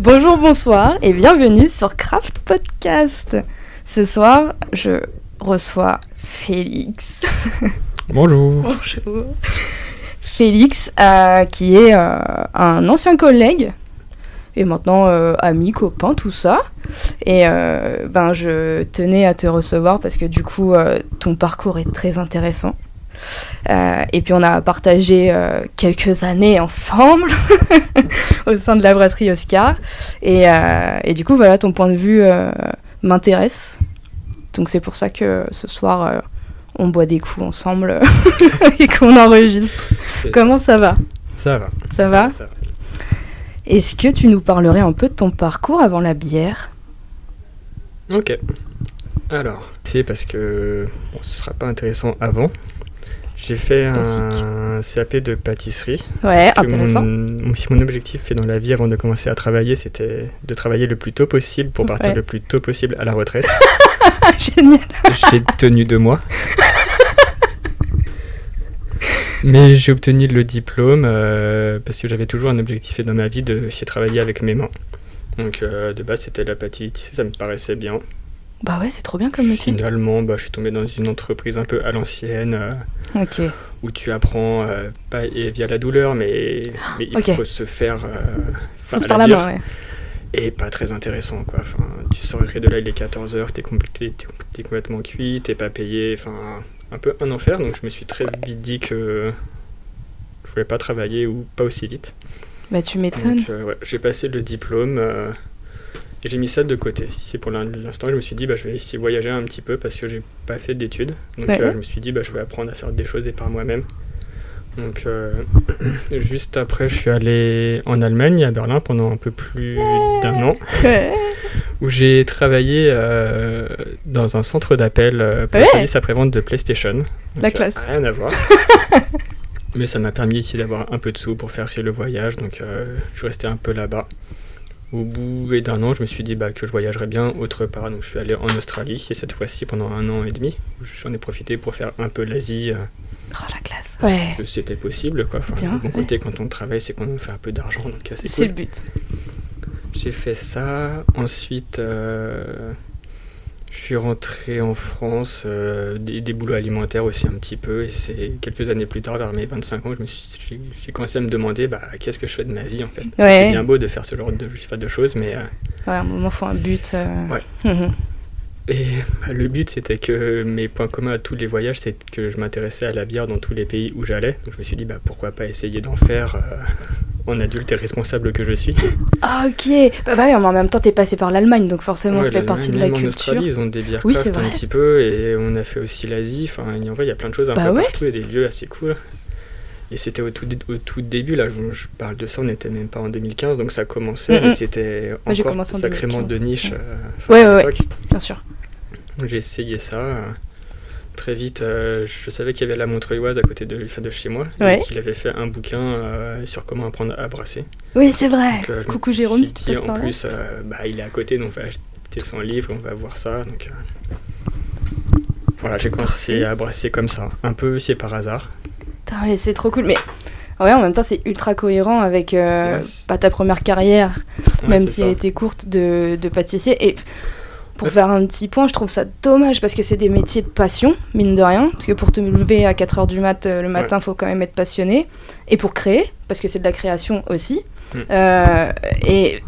Bonjour, bonsoir et bienvenue sur Craft Podcast. Ce soir, je reçois Félix. Bonjour. Bonjour. Félix, euh, qui est euh, un ancien collègue et maintenant euh, ami, copain, tout ça. Et ben, je tenais à te recevoir parce que du coup, ton parcours est très intéressant. Euh, et puis on a partagé euh, quelques années ensemble au sein de la brasserie Oscar. Et, euh, et du coup, voilà, ton point de vue m'intéresse. Donc c'est pour ça que ce soir, on boit des coups ensemble et qu'on enregistre. Comment ça va? Ça va. Ça va ça va. Est-ce que tu nous parlerais un peu de ton parcours avant la bière? Ok. Alors, c'est parce que bon, ce sera pas intéressant avant. J'ai fait un CAP de pâtisserie. Ouais, Parce que intéressant. mon, si mon objectif fait dans la vie avant de commencer à travailler, c'était de travailler le plus tôt possible pour partir Ouais. le plus tôt possible à la retraite. Génial. J'ai tenu deux mois. Mais j'ai obtenu le diplôme euh, parce que j'avais toujours un objectif dans ma vie de de travailler avec mes mains. Donc euh, de base c'était la pâtisserie, ça me paraissait bien. Bah ouais, c'est trop bien comme métier. Finalement, bah, je suis tombé dans une entreprise un peu à l'ancienne euh, Ok. où tu apprends euh, pas et via la douleur, mais, mais il faut se faire, euh, Faut se faire la main, ouais. et pas très intéressant quoi. Enfin, tu sortirais de là, il est 14h, t'es compl- t'es- t'es- t'es complètement cuit, t'es pas payé, enfin un peu un enfer. Donc je me suis très vite dit que je voulais pas travailler ou pas aussi vite. Bah tu m'étonnes. Euh, ouais, j'ai passé le diplôme euh, et j'ai mis ça de côté. C'est pour l'in- l'instant, je me suis dit bah je vais essayer de voyager un petit peu parce que j'ai pas fait d'études. Donc Ouais. euh, je me suis dit bah je vais apprendre à faire des choses et par moi-même. Donc euh, juste après, je suis allé en Allemagne, à Berlin, pendant un peu plus d'un an, où j'ai travaillé euh, dans un centre d'appel pour le service après-vente de PlayStation. Donc, La classe. rien à voir. Mais ça m'a permis ici d'avoir un peu de sous pour faire le voyage, donc je suis resté un peu là-bas. Au bout d'un an, je me suis dit bah, que je voyagerais bien autre part, donc je suis allé en Australie, et cette fois-ci pendant un an et demi. J'en ai profité pour faire un peu l'Asie, euh, Oh la classe. Ouais. c'était possible. Quoi. Enfin, Bien, ouais. côté, quand on travaille, c'est qu'on fait un peu d'argent, donc c'est C'est cool. le but. J'ai fait ça. Ensuite, euh, je suis rentré en France, euh, des, des boulots alimentaires aussi un petit peu. Et c'est quelques années plus tard, vers mes 25 ans, je me suis- j'ai commencé à me demander bah, qu'est-ce que je fais de ma vie en fait? Ouais. C'est bien beau de faire ce genre de, choses, mais euh, Ouais, à un moment, faut un but. euh. Ouais. Mhm. Et, bah, le but c'était que mes points communs à tous les voyages, c'est que je m'intéressais à la bière dans tous les pays où j'allais. Donc je me suis dit bah, pourquoi pas essayer d'en faire euh, en adulte et responsable que je suis. Ah ok. Bah, bah oui, mais en même temps, t'es passé par l'Allemagne, donc forcément, Ouais, ça fait partie de la même en culture. Australie, ils ont des bières Oui, craft un petit peu et on a fait aussi l'Asie. Enfin, en vrai, il y a plein de choses un Bah peu ouais. partout et des lieux assez cool. Et c'était au tout, dé- au tout début, là, je, parle de ça, on n'était même pas en 2015, donc ça commençait, Mm, mais mm. c'était Moi, j'ai encore en sacrément 2015, de niche ouais. euh, Ouais, à ouais. Bien sûr. J'ai essayé ça. euh, Très vite, euh, je savais qu'il y avait la Montreuilloise à côté de, chez moi, Ouais. qu'il avait fait un bouquin euh, sur comment apprendre à brasser. Oui, c'est vrai. Donc, euh, Coucou Jérôme, tu dit, en par là. plus, bah, il est à côté, donc on va acheter son livre, on va voir ça. Donc, voilà, j'ai commencé à brasser comme ça, un peu c'est par hasard. Mais c'est trop cool. Mais ouais, en même temps, c'est ultra cohérent avec Ouais, ta première carrière, Ouais, même si ça. elle était courte, de, de pâtissier. Et pour faire un petit point, je trouve ça dommage parce que c'est des métiers de passion, mine de rien. Parce que pour te lever à 4h du mat euh, le matin, faut quand même être passionné. Et pour créer, parce que c'est de la création aussi. Mm. Euh, et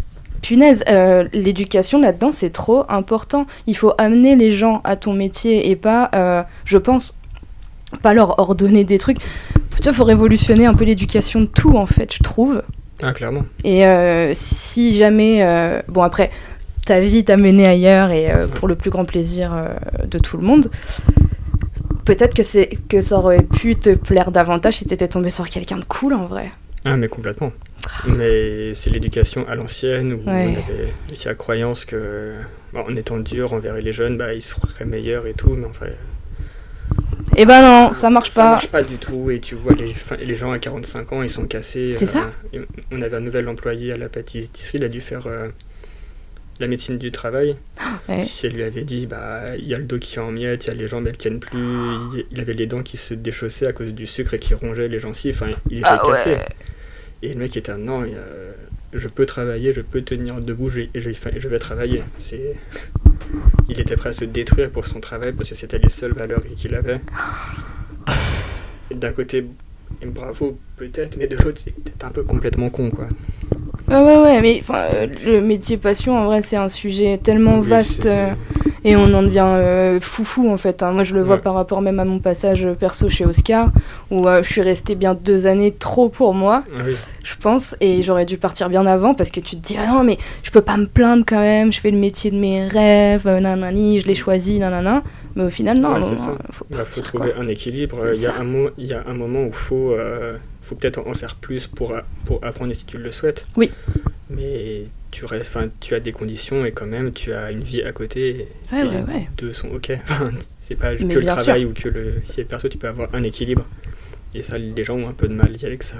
punaise, euh, l'éducation là-dedans, c'est trop important. Il faut amener les gens à ton métier et pas, euh, je pense, pas leur ordonner des trucs. Tu vois, faut révolutionner un peu l'éducation de tout, en fait, je trouve. Ah, clairement. Et si jamais, bon après, ta vie t'a mené ailleurs et euh, pour le plus grand plaisir euh, de tout le monde, peut-être que c'est que ça aurait pu te plaire davantage si t'étais tombé sur quelqu'un de cool en vrai. Ah, mais complètement. Mais c'est l'éducation à l'ancienne où Ah. Ouais. on avait la croyance que, bon, en étant dur envers les jeunes, bah, ils seraient meilleurs et tout, mais en fait, Eh ben non, ça marche ça pas. marche pas du tout. Et tu vois, les, les gens à 45 ans, ils sont cassés. C'est ça. et On avait un nouvel employé à la pâtisserie, il a dû faire euh, la médecine du travail. Ouais. Si elle lui avait dit, bah, il y a le dos qui est en miettes, il y a les jambes, elles tiennent plus, il- il avait les dents qui se déchaussaient à cause du sucre et qui rongeaient les gencives, enfin, il était Ah cassé. ouais. Et le mec était un non, il, euh, je peux travailler, je peux tenir debout, je, je, je vais travailler. C'est... Il était prêt à se détruire pour son travail parce que c'était les seules valeurs qu'il avait. D'un côté, bravo peut-être, mais de l'autre, c'est peut-être un peu complètement con, quoi. Ouais, ouais, mais euh, le métier passion, en vrai, c'est un sujet tellement Oui, vaste euh, et on en devient euh, foufou en fait. hein. Moi, je le vois Ouais. par rapport même à mon passage perso chez Oscar, où euh, je suis restée bien deux années trop pour moi, Ah oui. je pense, et j'aurais dû partir bien avant parce que tu te dis, ah non, mais je peux pas me plaindre quand même, je fais le métier de mes rêves, euh, nanani, je l'ai choisi, nanana. Mais au final, non, Ouais, non, non, faut Il faut trouver quoi. un équilibre. Il y, a un il y a un moment où il faut, euh, faut peut-être en faire plus pour, pour apprendre si tu le souhaites. Oui. Mais tu, restes, enfin, tu as des conditions et quand même tu as une vie à côté. et Ouais, les ouais, ouais. deux sont ok. Enfin, c'est pas Mais que le travail ou que le. Si perso, tu peux avoir un équilibre. Et ça, les gens ont un peu de mal avec ça.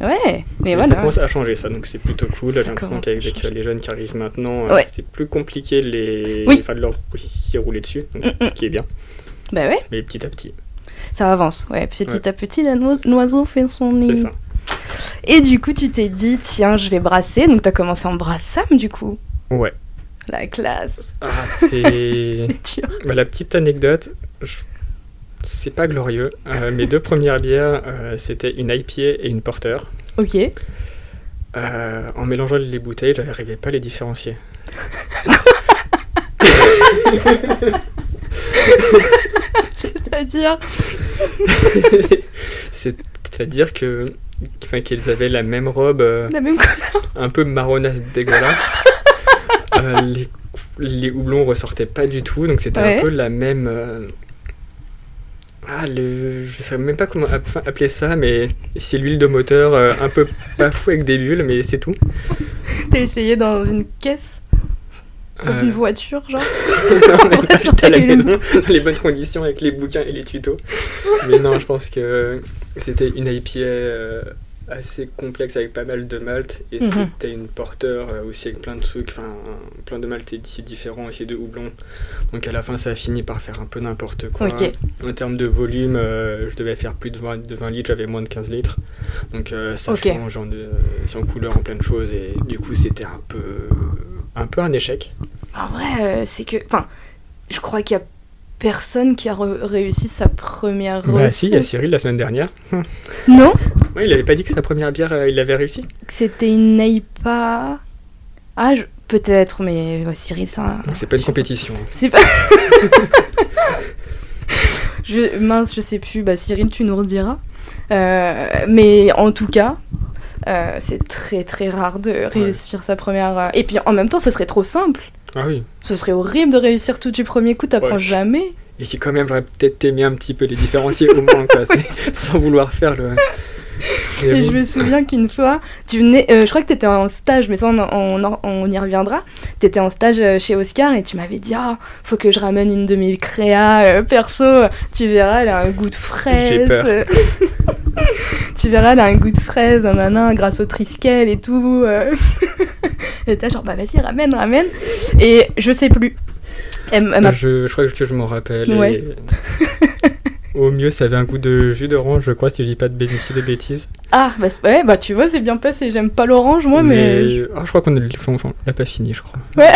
Ouais, mais Et voilà. ça commence à changer ça, donc c'est plutôt cool. J'ai l'impression qu'avec les jeunes qui arrivent maintenant, euh, Ouais. c'est plus compliqué les... Oui. enfin, de leur aussi rouler dessus, donc, Mm, mm. ce qui est bien. Bah ouais, Mais petit à petit, ça avance. Ouais, petit Ouais. à petit, l'oiseau fait son nid. c'est ça. Et du coup, tu t'es dit, tiens, je vais brasser. Donc, t'as commencé en brassam, du coup. Ouais. La classe. Ah, c'est. C'est dur. Bah, la petite anecdote, je- c'est pas glorieux. Euh, mes deux premières bières, euh, c'était une IPA et une porter. Ok. Euh, en mélangeant les bouteilles, j'arrivais pas à les différencier. C'est-à-dire. C'est-à-dire que. Enfin, qu'elles avaient la même robe, euh, La même couleur. un peu marronasse dégueulasse. Euh, les, les houblons ressortaient pas du tout, donc c'était Ouais. un peu la même. euh, Ah, le... je sais même pas comment appeler ça, mais c'est l'huile de moteur euh, un peu pas fou avec des bulles, mais c'est tout. T'as essayé dans une caisse, dans Euh, une voiture, genre. non, mais pas à la maison, dans les bonnes conditions avec les bouquins et les tutos. Mais non, je pense que c'était une IPA euh, assez complexe avec pas mal de malt et Mhm. c'était une porteur euh, aussi avec plein de trucs, enfin plein de malt ici différents, ici de houblon. Donc à la fin, ça a fini par faire un peu n'importe quoi. En termes de volume, euh, je devais faire plus de 20, de 20 litres, j'avais moins de 15 litres. Donc euh, ça change en, euh, en couleur, en plein de choses et du coup, c'était un peu, un peu un échec. En vrai, euh, c'est que. Enfin, je crois qu'il y a personne qui a réussi sa première Bah si, il y a. Cyril la semaine dernière. Non Ouais, il avait pas dit que sa première bière, euh, il l'avait réussi C'était une IPA. Ah, je- peut-être, mais ouais, Cyril, ça. Donc c'est pas une compétition. C'est pas. je, mince, je sais plus. Bah, Cyril, tu nous rediras. Euh, mais en tout cas, euh, c'est très très rare de réussir sa première. euh, Et puis en même temps, ce serait trop simple. Ah oui. Ce serait horrible de réussir tout du premier coup, t'apprends Ouais. jamais. Et si quand même, j'aurais peut-être aimé un petit peu les différencier au moins, quoi. Sans vouloir faire le. Et bon. je me souviens qu'une fois, tu venais, euh, je crois que t'étais en stage, mais ça on, on- on y reviendra. T'étais en stage chez Oscar et tu m'avais dit, ah, faut que je ramène une de mes créas euh, perso. Tu verras, elle a un goût de fraise. J'ai peur. tu verras, elle a un goût de fraise, nanana, grâce au Triskel et tout. euh. et t'as genre, bah vas-y, ramène, ramène. Et je sais plus. Elle, elle je, je crois que je m'en rappelle. Ouais. et- Au mieux, ça avait un goût de jus d'orange, je crois, si je dis pas de bénéfice de bêtises. Ah, bah, ouais, bah tu vois, c'est bien passé. J'aime pas l'orange, moi, mais. Ah, je crois qu'on l'a pas fini, je crois. Ouais.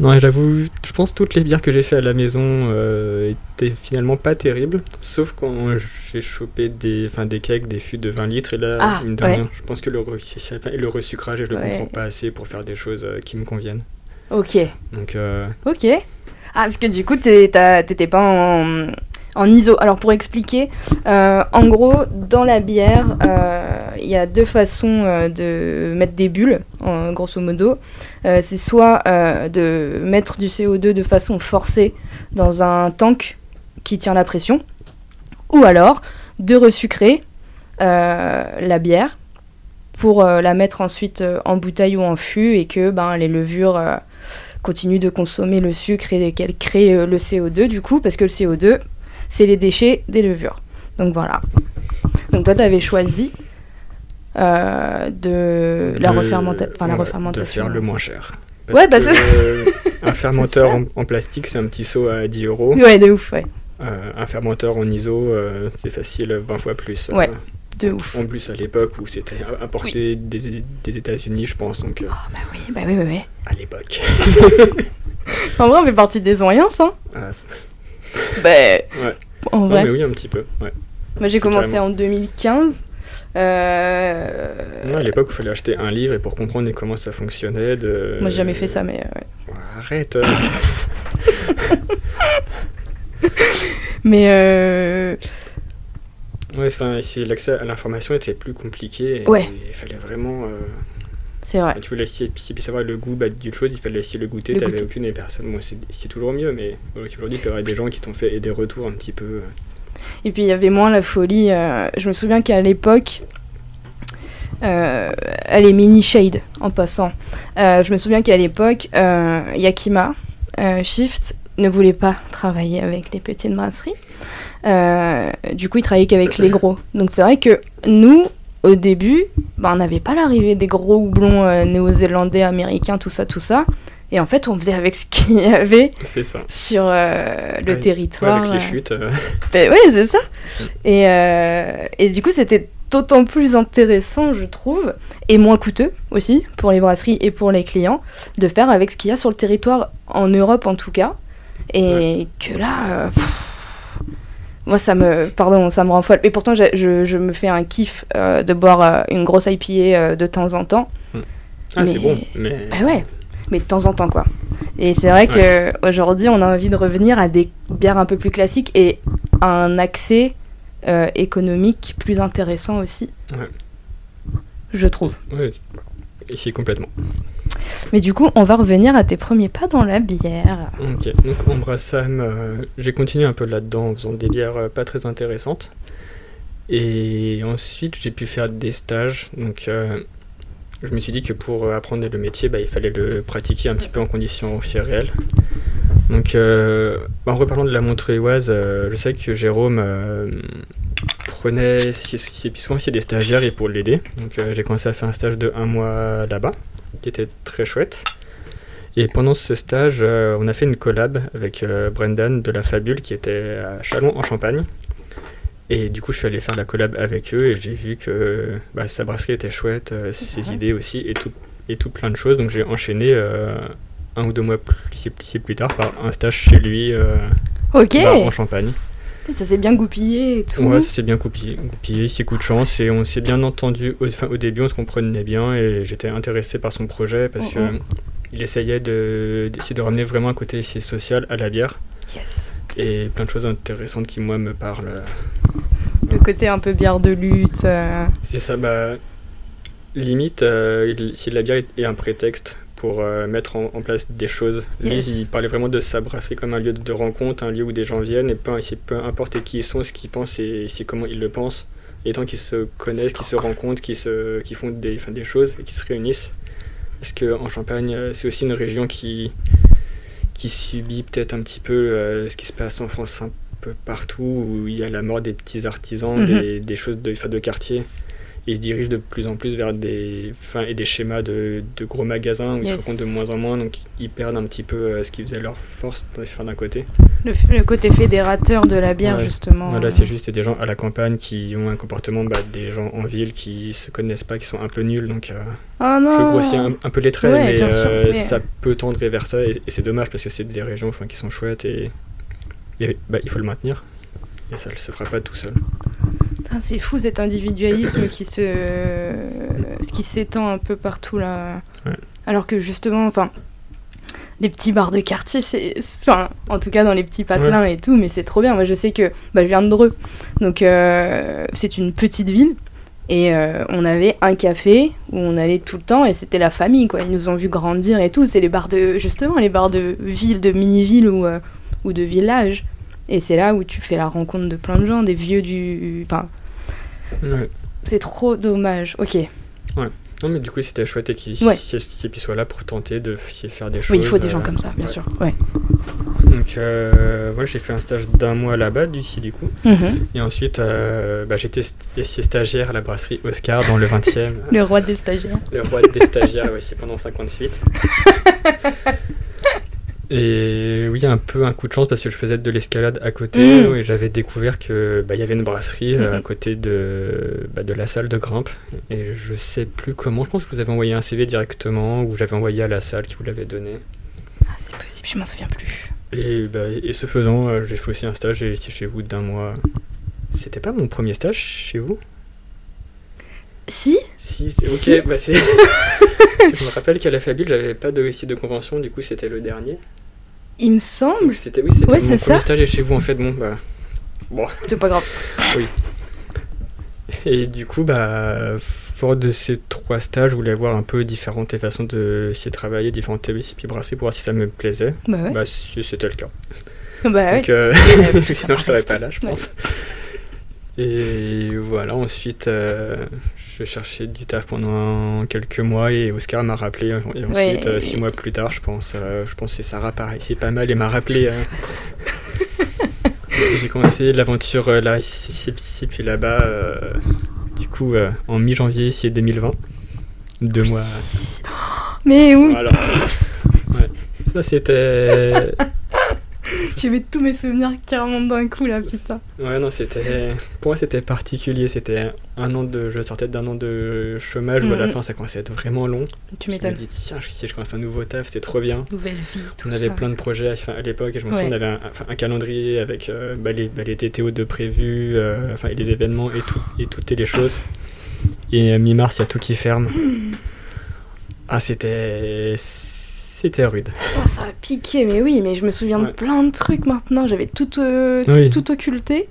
Non, j'avoue, je pense que toutes les bières que j'ai fait à la maison euh, étaient finalement pas terribles, sauf quand j'ai chopé des, enfin, des cakes, des fûts de 20 litres, et là, Ah, mine de ouais. rien, je pense que le, re- le resucrage, je le Ouais. comprends pas assez pour faire des choses euh, qui me conviennent. Ok. Donc, euh, Ok. Ah, parce que du coup, t'étais pas en, en ISO. Alors, pour expliquer, euh, en gros, dans la bière, euh, il y a deux façons euh, de mettre des bulles, en, grosso modo. C'est soit de mettre du CO2 de façon forcée dans un tank qui tient la pression, ou alors de resucrer la bière pour la mettre ensuite en bouteille ou en fût et que ben, les levures continuent de consommer le sucre et qu'elles créent le CO2 du coup, parce que le CO2, c'est les déchets des levures. Donc voilà. Donc toi, tu avais choisi euh, de la, de- refermenta- enfin, la refermentation. De faire le moins cher. Ouais, bah, que, c'est- euh, un fermenteur en, en plastique, c'est un petit seau à 10 euros. Ouais, de ouf, ouais. Euh, un fermenteur en ISO, euh, c'est facile 20 fois plus. euh. Ouais. De ouf. En plus, à l'époque où c'était importé des, des États-Unis, je pense. Donc, euh, Ah bah oui, bah oui, oui, oui. à l'époque. En vrai, on fait partie des Oriens, hein Ah, Bah, Ouais. en non, mais oui, un petit peu. Ouais. Moi, j'ai commencé carrément. en 2015. Euh... Non, à l'époque, il fallait acheter un livre et pour comprendre comment ça fonctionnait. De... Moi, j'ai jamais fait ça, mais... ouais. Arrête. euh. Mais... Euh... Ouais, enfin, l'accès à l'information était plus compliqué, et Ouais. il fallait vraiment. euh, C'est vrai. Tu voulais essayer, si tu savoir le goût bah, d'une chose, il fallait essayer le goûter. T'avais goûter. aucune personne. Moi, c'est toujours mieux, mais aujourd'hui, il y aurait des gens qui t'ont fait des retours un petit peu. euh, Et puis il y avait moins la folie. euh, je me souviens qu'à l'époque, euh, elle est mini shade en passant. Euh, je me souviens qu'à l'époque, euh, Yakima Shift ne voulait pas travailler avec les petites brasseries. Du coup, il travaillait qu'avec les gros. Donc c'est vrai que nous, au début, bah, on n'avait pas l'arrivée des gros houblons euh, néo-zélandais, américains, tout ça, tout ça. Et en fait, on faisait avec ce qu'il y avait ça. sur euh, le Ouais. Ouais, territoire. avec les euh, chutes. ben ouais, c'est ça. Et, et du coup, c'était d'autant plus intéressant, je trouve, et moins coûteux aussi pour les brasseries et pour les clients, de faire avec ce qu'il y a sur le territoire, en Europe en tout cas. Et que là, euh, pff, moi, ça me, pardon, ça me rend folle. Et pourtant, je, je me fais un kiff euh, de boire euh, une grosse IPA euh, de temps en temps. Ah, c'est bon, mais. Bah ouais, mais de temps en temps quoi. Et c'est vrai que aujourd'hui on a envie de revenir à des bières un peu plus classiques et à un accès euh, économique plus intéressant aussi. Ouais. Je trouve. Ouais, ici complètement. Mais du coup, on va revenir à tes premiers pas dans la bière. Ok, donc Embrassam, euh, j'ai continué un peu là-dedans en faisant des bières euh, pas très intéressantes. Et ensuite, j'ai pu faire des stages. Donc, euh, je me suis dit que pour apprendre le métier, bah, il fallait le pratiquer un petit peu en conditions réelles. Donc, euh, en reparlant de la Montreuilloise, je sais que Jérôme prenait si, si, souvent des stagiaires et pour l'aider. Donc, j'ai commencé à faire un stage de un mois là-bas, qui était très chouette. Et pendant ce stage, euh, on a fait une collab avec euh, Brendan de La Fabule qui était à Chalon en Champagne. Et du coup, je suis allé faire la collab avec eux et j'ai vu que bah, sa brasserie était chouette, euh, ses idées aussi et tout, et tout plein de choses. Donc j'ai enchaîné un ou deux mois plus, plus- plus tard par un stage chez lui euh, Ok, bah, en Champagne. Ça s'est bien goupillé et tout. Ouais, ça s'est bien goupillé, goupillé, c'est coup de chance et on s'est bien entendu au, début, on se comprenait bien et j'étais intéressé par son projet parce que Mhm. il essayait de, d'essayer de ramener vraiment un côté social à la bière Yes. et plein de choses intéressantes qui moi me parlent. Le côté un peu bière de lutte. euh, C'est ça, bah limite euh, si la bière est un prétexte pour euh, mettre en, en place des choses. Lui, Yes. il parlait vraiment de sa brasserie comme un lieu de rencontre, un lieu où des gens viennent et peu, peu importe qui ils sont, ce qu'ils pensent et comment ils le pensent. Et tant qu'ils se connaissent, qu'ils se rencontrent, qu'ils font des, enfin, des choses et qu'ils se réunissent. Parce qu'en Champagne, euh, c'est aussi une région qui, qui subit peut-être un petit peu euh, ce qui se passe en France un peu partout, où il y a la mort des petits artisans, Mhm. des, des choses de, de quartier. Ils se dirigent de plus en plus vers des, enfin, et des schémas de, de gros magasins où ils se rencontrent de moins en moins, donc ils perdent un petit peu euh, ce qui faisait leur force d'un côté. le, le côté fédérateur de la bière, Ouais. justement. Voilà, c'est juste des gens à la campagne qui ont un comportement bah, des gens en ville qui se connaissent pas, qui sont un peu nuls, donc euh, Ah je grossis un, un peu les traits, Ouais, mais, euh, ça peut tendre vers ça et, et c'est dommage parce que c'est des régions enfin, qui sont chouettes et, et, bah, il faut le maintenir. Et ça ne se fera pas tout seul. C'est fou cet individualisme qui se qui s'étend un peu partout là. Ouais. Alors que justement, enfin, les petits bars de quartier, c'est, enfin, en tout cas dans les petits patelins et tout, mais c'est trop bien. Moi, je sais que bah, je viens de Dreux, donc euh, c'est une petite ville. Et euh, on avait un café où on allait tout le temps et c'était la famille quoi. Ils nous ont vu grandir et tout. C'est les bars de justement les bars de ville, de mini-ville ou, euh, ou de village. Et c'est là où tu fais la rencontre de plein de gens, des vieux du. Enfin, Ouais. c'est trop dommage. Ok. Non, mais du coup, c'était chouette et qu'ils Ouais. soient là pour tenter de faire des choses. Oui, il faut des euh, gens comme ça, bien ouais. sûr. Ouais. Donc, euh, voilà, j'ai fait un stage d'un mois là-bas, d'ici du coup. Mhm. Et ensuite, euh, bah, j'étais st- stagiaire à la brasserie Oscar dans le 20e. Le roi des stagiaires. Le roi des stagiaires, ouais, c'est pendant 58. Et oui, un peu un coup de chance parce que je faisais de l'escalade à côté Mm. et j'avais découvert que bah, il y avait une brasserie euh, à côté de, bah, de la salle de grimpe. Et je sais plus comment. Je pense que vous avez envoyé un CV directement ou j'avais envoyé à la salle qui vous l'avait donné. Ah, c'est possible, je m'en souviens plus. Et, bah, et ce faisant, euh, j'ai fait aussi un stage chez vous d'un mois. C'était pas mon premier stage chez vous? Si Si, c'est Si. ok. Bah, c'est... je me rappelle qu'à la Fabule, j'avais pas de récit de convention, du coup c'était le dernier. Il me semble. C'était oui, c'était Ouais, mon premier stage et chez vous en fait. Bon bah. Bon. C'est pas grave. Et du coup, bah, fort de ces trois stages, je voulais voir un peu différentes façons de s'y travailler, différentes disciplines brassées pour voir si ça me plaisait. Bah ouais. Bah, c'était le cas. Bah ouais. Donc, euh, sinon, je serais pas là, je Ouais. pense. Et voilà, ensuite, euh, je cherchais du taf pendant quelques mois et Oscar m'a rappelé. Et ensuite, Ouais. euh, six mois plus tard, je pense, euh, je pense que Sarah pareil, c'est pas mal et m'a rappelé. euh. Et J'ai commencé l'aventure euh, là, ici, puis là-bas, euh, du coup, euh, en mi-janvier, c'est 2020. Deux mois. Mais Voilà. Ouais. Ça, c'était. j'ai mis tous mes souvenirs qui remontent d'un coup là, putain. Ouais, non, c'était. Pour moi, c'était particulier. C'était un an de. Je sortais d'un an de chômage où à la fin, ça commençait à être vraiment long. Tu Je me m'étonnes. dis, tiens, si je commence un nouveau taf, c'est trop bien. Nouvelle vie, tout On avait ça. plein de projets à, l'époque et je me souviens, Ouais. on avait un, calendrier avec euh, bah, les, bah, les TTO de prévus, euh, enfin, et les événements et, tout, et toutes les choses. Et mi-mars, il y a tout qui ferme. Ah, c'était. C'était rude. Oh, ça a piqué, mais oui, mais je me souviens de Ouais. plein de trucs maintenant. J'avais tout, euh, Oui. tout occulté.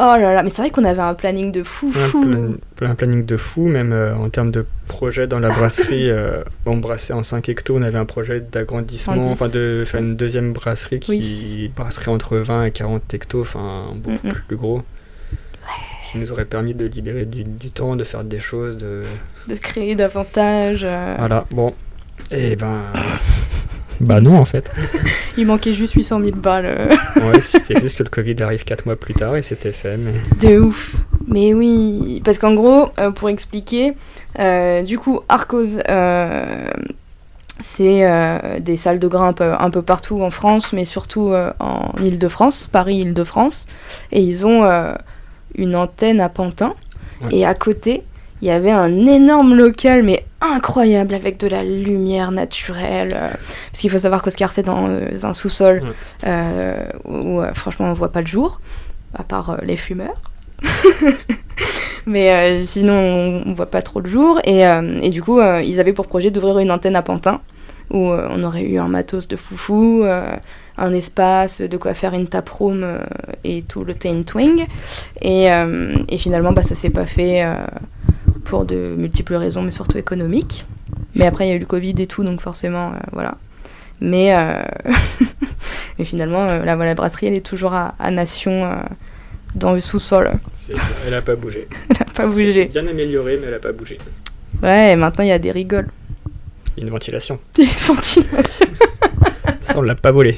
Oh là là, mais c'est vrai qu'on avait un planning de fou Un, fou. plan- un planning de fou, même euh, en termes de projet dans la brasserie. euh, on brassait en 5 hectos, on avait un projet En d'agrandissement, 10. enfin de faire une deuxième brasserie qui Oui. brasserait entre 20 et 40 hectos, enfin beaucoup Mm, mm. plus gros. Qui nous aurait permis de libérer du, du temps, de faire des choses, de... De créer davantage. euh, Voilà, bon. Et ben... bah non en fait. Il manquait juste 800 000 balles. euh, Ouais, c'est juste que le Covid arrive 4 mois plus tard et c'était fait, mais... De ouf. Mais oui, parce qu'en gros, euh, pour expliquer, euh, du coup, Arcos, euh, c'est euh, des salles de grimpe un peu partout en France, mais surtout euh, en Île-de-France, Paris-Île-de-France. Et ils ont euh, une antenne à Pantin. Ouais. Et à côté, il y avait un énorme local, mais incroyable, avec de la lumière naturelle. euh, parce qu'il faut savoir qu'Oscar, c'est dans euh, un sous-sol Ouais. euh, où, franchement, on voit pas le jour, à part les fumeurs. Mais euh, sinon, on, voit pas trop le jour. Et, euh, et du coup, ils avaient pour projet d'ouvrir une antenne à Pantin, où euh, on aurait eu un matos de foufou, euh, un espace, de quoi faire une taproom euh, et tout le taint twing. Et, et finalement, bah, ça s'est pas fait pour de multiples raisons, mais surtout économiques. Mais après, il y a eu le Covid et tout, donc forcément, euh, voilà. Mais, euh, mais finalement, euh, la, la brasserie, elle est toujours à, à Nation, dans le sous-sol. c'est ça, elle a pas bougé. Elle n'a pas bougé. Bien amélioré, mais elle a pas bougé. Ouais, et maintenant, il y a des rigoles. Il y a Une ventilation. Il y a une ventilation. Ça, on l'a pas volé.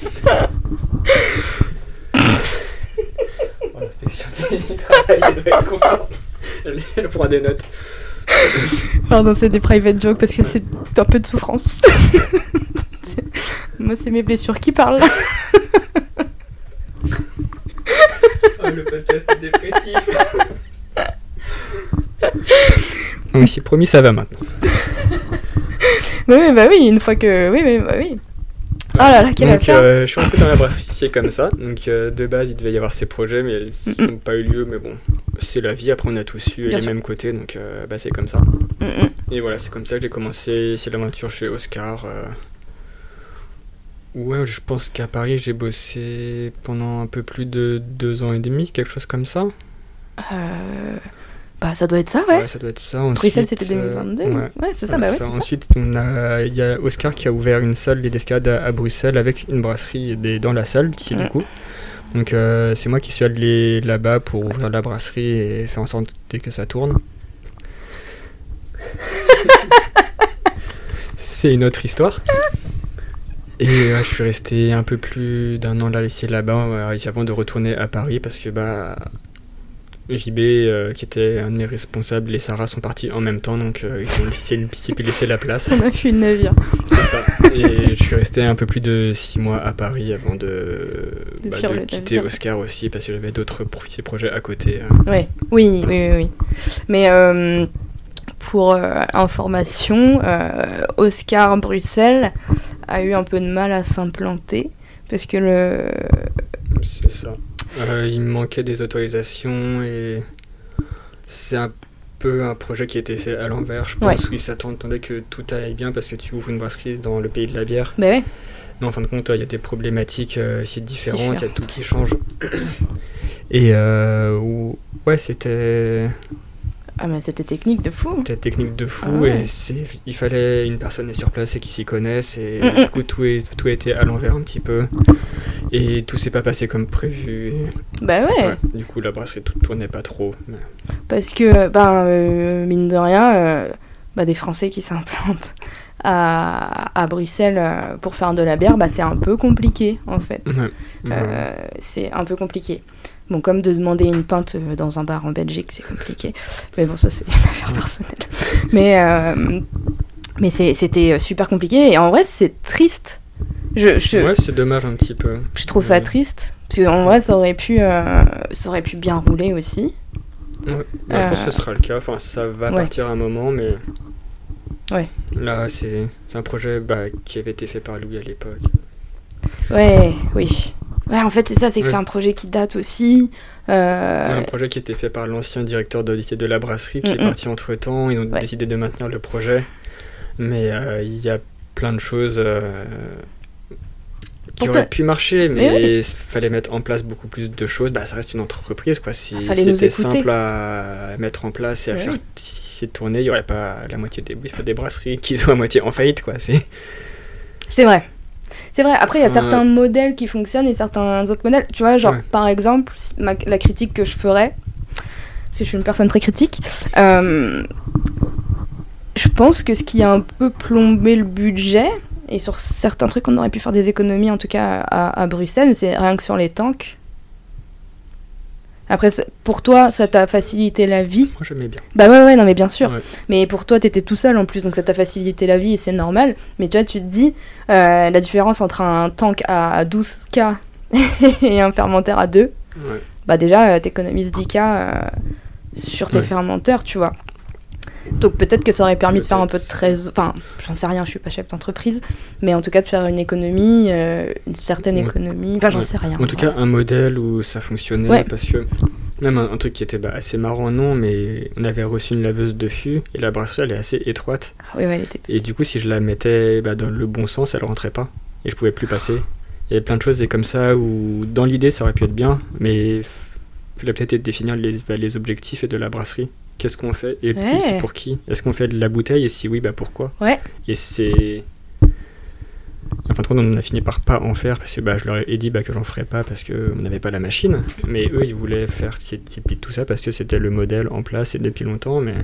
Oh, l'inspection du travail, elle doit être contente. Elle, elle prend des notes. Pardon, c'est des private jokes parce que c'est un peu de souffrance. Moi, c'est mes blessures qui parlent. Oh, le podcast est dépressif. Oui, c'est promis, ça va maintenant. Oui, oui, bah oui, une fois que. Oui, oui, bah oui. Oh là là, quelle Donc, euh, je suis rentré dans la est comme ça. Donc, euh, de base, il devait y avoir ces projets, mais ils Mm, n'ont pas eu lieu. Mais bon, c'est la vie. Après, on a tous eu Bien les sûr. mêmes côtés, donc euh, bah, c'est comme ça. Mm. Et voilà, c'est comme ça que j'ai commencé. C'est l'aventure chez Oscar. euh. Ouais, je pense qu'à Paris, j'ai bossé pendant un peu plus de deux ans et demi, quelque chose comme ça. Euh, Bah, ça doit être ça, ouais. ça doit être ça. Ensuite, Bruxelles, c'était euh, 2022. ouais. Ouais, c'est ça, Voilà, bah ouais. ça. ça. Ensuite, a, il y a Oscar qui a ouvert une salle d'escalade à, à Bruxelles avec une brasserie des- dans la salle, qui est du coup. Donc euh, c'est moi qui suis allé là-bas pour ouvrir la brasserie et faire en sorte que ça tourne. c'est une autre histoire. Et ouais, je suis resté un peu plus d'un an là ici là-bas euh, avant de retourner à Paris parce que bah JB euh, qui était un de mes responsables et Sarah sont partis en même temps donc euh, ils ont laissé, laissé- la place. On a fait une navire. C'est ça. Et je suis resté un peu plus de six mois à Paris avant de, De bah, de le quitter navire. Oscar aussi parce que j'avais d'autres projets à côté. Ouais. Oui, oui, oui, oui. Mais euh, pour information, Oscar Bruxelles a eu un peu de mal à s'implanter parce que le. C'est ça. Euh, il me manquait des autorisations et c'est un peu un projet qui a été fait à l'envers. Je pense Ouais. qu'ils s'attendaient que tout aille bien parce que tu ouvres une brasserie dans le pays de la bière. Ben ouais. Mais en fin de compte, il y a des problématiques euh, différentes, il y a tout qui change. Et euh, ouais, c'était Ah, mais c'était technique de fou. C'était technique de fou Ah ouais. et il fallait une personne sur place et qui s'y connaisse et Mm, mm. du coup tout, est, tout a été à l'envers un petit peu et tout s'est pas passé comme prévu. Bah ouais. ouais, du coup la brasserie tout tournait pas trop. mais- Parce que, ben, euh, mine de rien, euh, bah, des Français qui s'implantent à, à Bruxelles euh, pour faire de la bière, bah, c'est un peu compliqué en fait. Euh, c'est un peu compliqué. Bon, comme de demander une pinte euh, dans un bar en Belgique, c'est compliqué. Mais bon, ça, c'est une affaire personnelle. Mais, euh, mais c'était euh, super compliqué. Et en vrai, c'est triste. Je, je, Ouais, c'est dommage un petit peu. je trouve ça triste. Parce qu'en vrai, ça aurait, pu, euh, ça aurait pu bien rouler aussi. Ouais. Bah, Je pense que ce sera le cas. Enfin, ça va ouais. partir un moment, mais. Ouais. Là, c'est, c'est un projet bah, qui avait été fait par Louis à l'époque. Ouais, oui. Ouais, en fait, c'est ça, c'est que Ouais. c'est un projet qui date aussi. Euh, Un projet qui était fait par l'ancien directeur d'Odyssée de la brasserie qui est Mm, mm. parti entre temps. Ils ont Ouais. décidé de maintenir le projet. Mais euh, il y a plein de choses euh, qui Pour auraient pu marcher, Mais mais il fallait mettre en place beaucoup plus de choses. Bah, ça reste une entreprise. Quoi. Si Ah, c'était simple à mettre en place et à Ouais. faire t- tourner, il n'y aurait pas la moitié des, brasseries qui sont à moitié en faillite. Quoi. C'est vrai. C'est vrai. Après, il y a certains modèles qui fonctionnent et certains autres modèles. Tu vois, genre, Ouais. par exemple, si- ma- la critique que je ferais, parce que je suis une personne très critique, euh, je pense que ce qui a un peu plombé le budget, et sur certains trucs, on aurait pu faire des économies, en tout cas à, à Bruxelles, c'est rien que sur les tanks. Après, pour toi, ça t'a facilité la vie. Moi, j'aimais bien. Bah ouais, ouais, non, mais bien sûr. Ouais. Mais pour toi, t'étais tout seul en plus, donc ça t'a facilité la vie et c'est normal. Mais tu vois, tu te dis, euh, la différence entre un tank à 12K et un fermentaire à 2, Ouais. bah déjà, euh, t'économises 10K euh, sur tes fermenteurs, tu vois. Donc peut-être que ça aurait permis de faire un peu de trésor. Enfin, j'en sais rien, je suis pas chef d'entreprise, mais en tout cas de faire une économie, euh, une certaine Ouais. économie. Enfin, j'en Ouais. sais rien. En tout cas, un modèle où ça fonctionnait, Ouais. parce que même un, un truc qui était bah, assez marrant, non, mais on avait reçu une laveuse de fût et la brasserie elle est assez étroite. Ah, oui, ouais, elle était. Et du coup, si je la mettais bah, dans le bon sens, elle rentrait pas et je pouvais plus passer. Il y avait plein de choses et comme ça où dans l'idée ça aurait pu être bien, mais il a peut-être définir les, bah, les objectifs et de la brasserie. Qu'est-ce qu'on fait et, et Ouais. c'est pour qui? Est-ce qu'on fait de la bouteille et si oui, bah pourquoi? Ouais. Et c'est. En fin de compte, on a fini par pas en faire parce que bah, je leur ai dit bah, que j'en ferais pas parce qu'on n'avait pas la machine. Mais eux, ils voulaient faire tout ça parce que c'était le modèle en place et depuis longtemps. Mais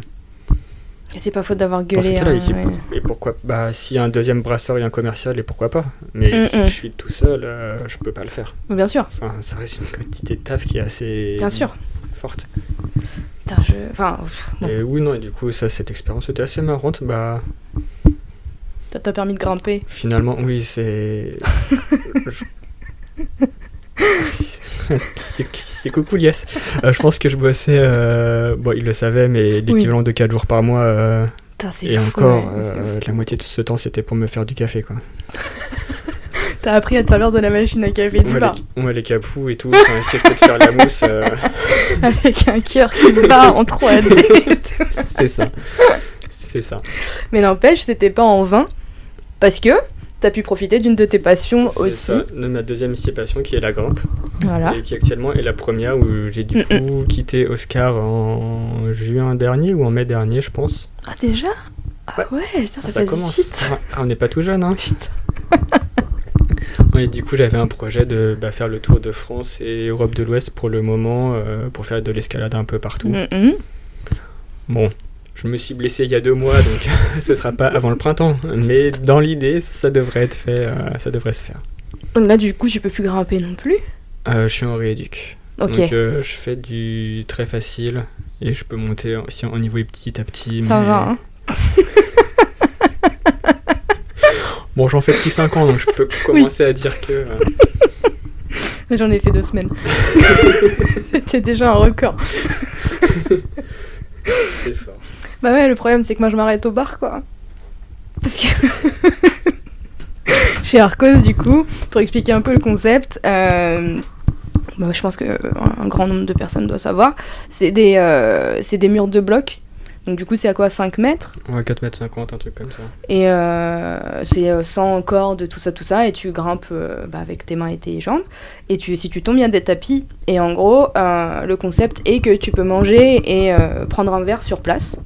c'est pas faute d'avoir gueulé. hein, ici, ouais. et pourquoi Bah, s'il y a un deuxième brasseur et un commercial, et pourquoi pas? Mais Mm, si mm. je suis tout seul, euh, je peux pas le faire. Bien sûr, Enfin, ça reste une quantité de taf qui est assez bien sûr. forte. Putain, je... Enfin, pff. Et oui, non, et du coup, ça, cette expérience était assez marrante. Bah, ça t'a permis de grimper. Finalement, oui, c'est. Je- c'est c'est coucou Lies. Euh, je pense que je bossais, euh, bon il le savait, mais l'équivalent de 4 jours par mois. euh, Putain, c'est et fou, encore, ouais, c'est euh, la moitié de ce temps c'était pour me faire du café quoi. T'as appris à te servir de la machine à café du bar les, on met les capous et tout, enfin, essayer de faire la mousse. euh, avec un cœur qui bat en 3D. c'est ça. C'est ça. Mais n'empêche, c'était pas en vain parce que t'as pu profiter d'une de tes passions aussi. ça. De ma deuxième passion qui est la grimpe. Voilà. Et qui actuellement est la première où j'ai du Mm, coup quitté Oscar en juin dernier ou en mai dernier, je pense. Ah déjà? Ah Ouais. ouais, putain, ça, ça passe commence. vite. Ah, on n'est pas tout jeune, hein. Et du coup, j'avais un projet de bah, faire le tour de France et Europe de l'Ouest pour le moment, euh, pour faire de l'escalade un peu partout. Mhm. Bon, je me suis blessé il y a deux mois, donc ce sera pas avant le printemps. Mais dans l'idée, ça devrait être fait, euh, ça devrait se faire. Donc là, du coup, tu peux plus grimper non plus? Euh, je suis en rééduc. Ok, Donc euh, je fais du très facile et je peux monter aussi en niveau petit à petit. ça mais- va. Hein. Bon, j'en fais depuis 5 ans, donc je peux commencer à dire que. euh, J'en ai fait deux semaines. C'était déjà un record. c'est fort. Bah ouais, le problème c'est que moi je m'arrête au bar quoi. Parce que chez Arcos du coup, pour expliquer un peu le concept, euh, bah, je pense que euh, un grand nombre de personnes doivent savoir, c'est des, euh, c'est des murs de blocs. Donc du coup c'est à quoi 5 mètres Ouais, 4 mètres 50, un truc comme ça. et euh, c'est euh, sans corde, tout ça, tout ça, et tu grimpes euh, bah, avec tes mains et tes jambes. Et tu, si tu tombes, il y a des tapis. Et en gros, euh, le concept est que tu peux manger et euh, prendre un verre sur place.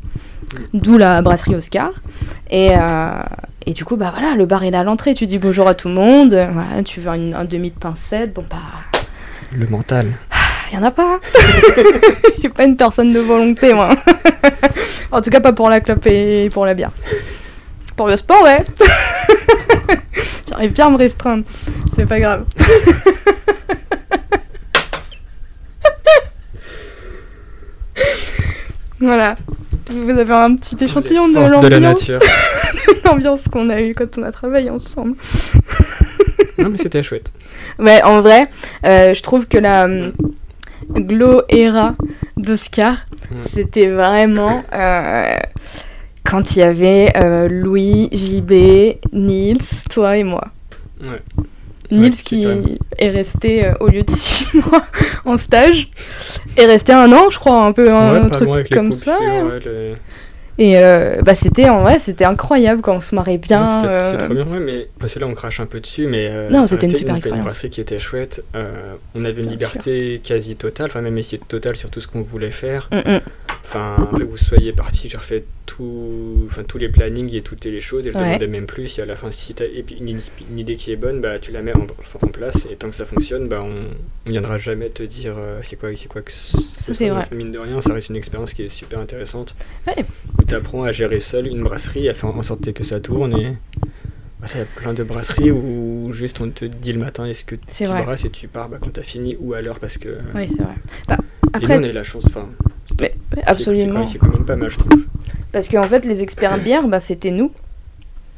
D'où la brasserie Oscar. Et, euh, et du coup, bah voilà, le bar est là à l'entrée. Tu dis bonjour à tout le monde. euh, voilà, tu veux une- un demi de pincette. Bon, bah, Le mental. Il y en a pas. Je suis pas une personne de volonté, moi. en tout cas, pas pour la clope et pour la bière. Pour le sport, ouais. J'arrive bien à me restreindre. C'est pas grave. voilà. Vous avez un petit échantillon de l'ambiance l'ambiance qu'on a eue quand on a travaillé ensemble. non, mais c'était chouette. Ouais, en vrai, euh, je trouve que la hum, Glow Era d'Oscar, Ouais. c'était vraiment euh, quand il y avait euh, Louis, JB, Nils, toi et moi. Ouais. Nils qui même- est resté euh, au lieu de six mois en stage, est resté un an, je crois, un peu un, ouais, truc comme ça. Et euh, bah c'était en vrai, c'était incroyable quand on se marrait bien. c'était- euh, C'est trop bien, ouais, mais parce que là on crache un peu dessus, mais euh, Non, c'était une super une, expérience. brasserie qui était chouette. Euh, on avait une Bien liberté quasi totale, enfin même essayer totale sur tout ce qu'on voulait faire. mm, mm. Enfin, après que vous soyez parti, j'ai refait tout, enfin tous les plannings et toutes les choses, et je Ouais. demandais même plus. Et à la fin, si et puis une, une idée qui est bonne, bah tu la mets en, en place, et tant que ça fonctionne, bah on, on viendra jamais te dire euh, c'est quoi, c'est quoi que Ça, c'est vrai. Mine de rien, ça reste une expérience qui est super intéressante. Ouais. Où t'apprends à gérer seul une brasserie, à faire en sorte que ça tourne et. Bah, ça, il y a plein de brasseries où juste on te dit le matin est-ce que tu C'est vrai. brasses et tu pars bah, quand t'as fini ou à l'heure parce que. Oui, c'est vrai. Bah, Et nous on a eu la chance, enfin. Mais- absolument. C'est quand, quand même pas mal, je trouve. Parce qu'en fait, les experts bière, bah, c'était nous.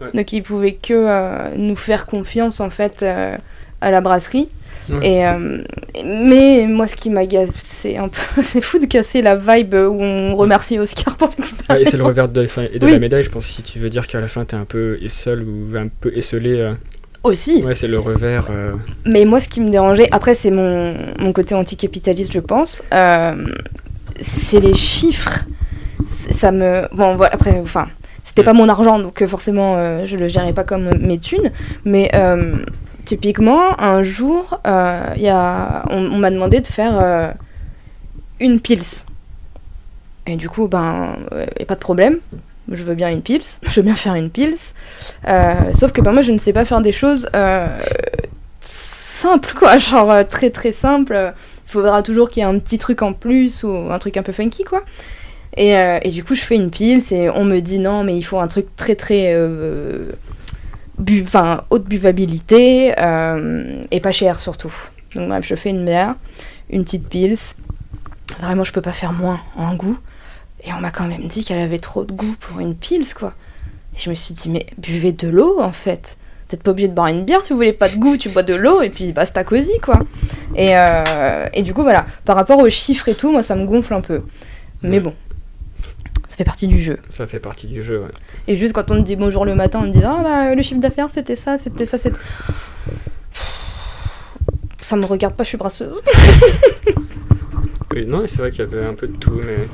Ouais. Donc, ils pouvaient que euh, nous faire confiance, en fait, euh, à la brasserie. Ouais. Et, euh, mais moi, ce qui m'agace, c'est un peu... C'est fou de casser la vibe où on remercie Oscar pour l'expérience. Ouais, et c'est le revers de, enfin, et de Oui. la médaille, je pense, si tu veux dire qu'à la fin t'es un peu seul ou un peu esselé. euh, Aussi. ouais, c'est le revers. euh, Mais moi, ce qui me dérangeait, après, c'est mon, mon côté anticapitaliste, je pense. C'est les chiffres. Ça me. Bon, voilà, après, enfin, c'était pas mon argent, donc euh, forcément, euh, je le gérais pas comme mes thunes. Mais euh, typiquement, un jour, y a, on, m'a demandé de faire une pils. Et du coup, ben, pas de problème. Je veux bien une pils, je veux bien faire une pils. Sauf que ben, moi, je ne sais pas faire des choses simples, quoi. Genre très très simple. Il faudra toujours qu'il y ait un petit truc en plus ou un truc un peu funky, quoi. Et, euh, et du coup, je fais une pils et on me dit non, mais il faut un truc très très. euh, haute buvabilité euh, et pas cher surtout. Donc, bref, je fais une bière, une petite pils. Vraiment, je peux pas faire moins en goût. Et on m'a quand même dit qu'elle avait trop de goût pour une pils, quoi. Et je me suis dit, mais buvez de l'eau, en fait. Vous n'êtes pas obligé de boire une bière. Si vous voulez pas de goût, tu bois de l'eau et puis basta cosy, quoi. Et, euh, et du coup, voilà. Par rapport aux chiffres et tout, moi, ça me gonfle un peu. Mais bon. Ça fait partie du jeu. ça fait partie du jeu, ouais. Et juste quand on te dit bonjour le matin, on te dit Ah bah le chiffre d'affaires c'était ça, c'était ça, c'était. Ça me regarde pas, je suis brasseuse. Oui, non, c'est vrai qu'il y avait un peu de tout, mais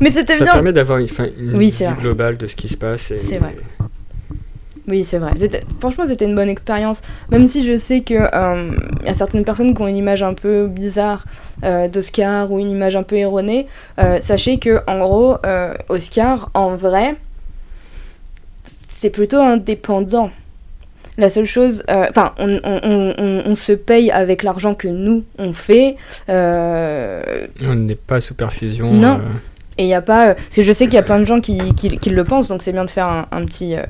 Mais c'était ça bien. permet d'avoir une, une Oui, vue vrai. globale de ce qui se passe. et- C'est vrai. Oui, c'est vrai. Franchement, c'était une bonne expérience. Même si je sais que euh, y a certaines personnes qui ont une image un peu bizarre euh, d'Oscar ou une image un peu erronée, euh, sachez que en gros, Oscar, en vrai, c'est plutôt indépendant. La seule chose, enfin, on, on- on- on- on se paye avec l'argent que nous on fait. On n'est pas sous perfusion. Non. Et il n'y a pas. euh, parce que je sais qu'il y a plein de gens qui, qui- qui le pensent, donc c'est bien de faire un, un petit, euh,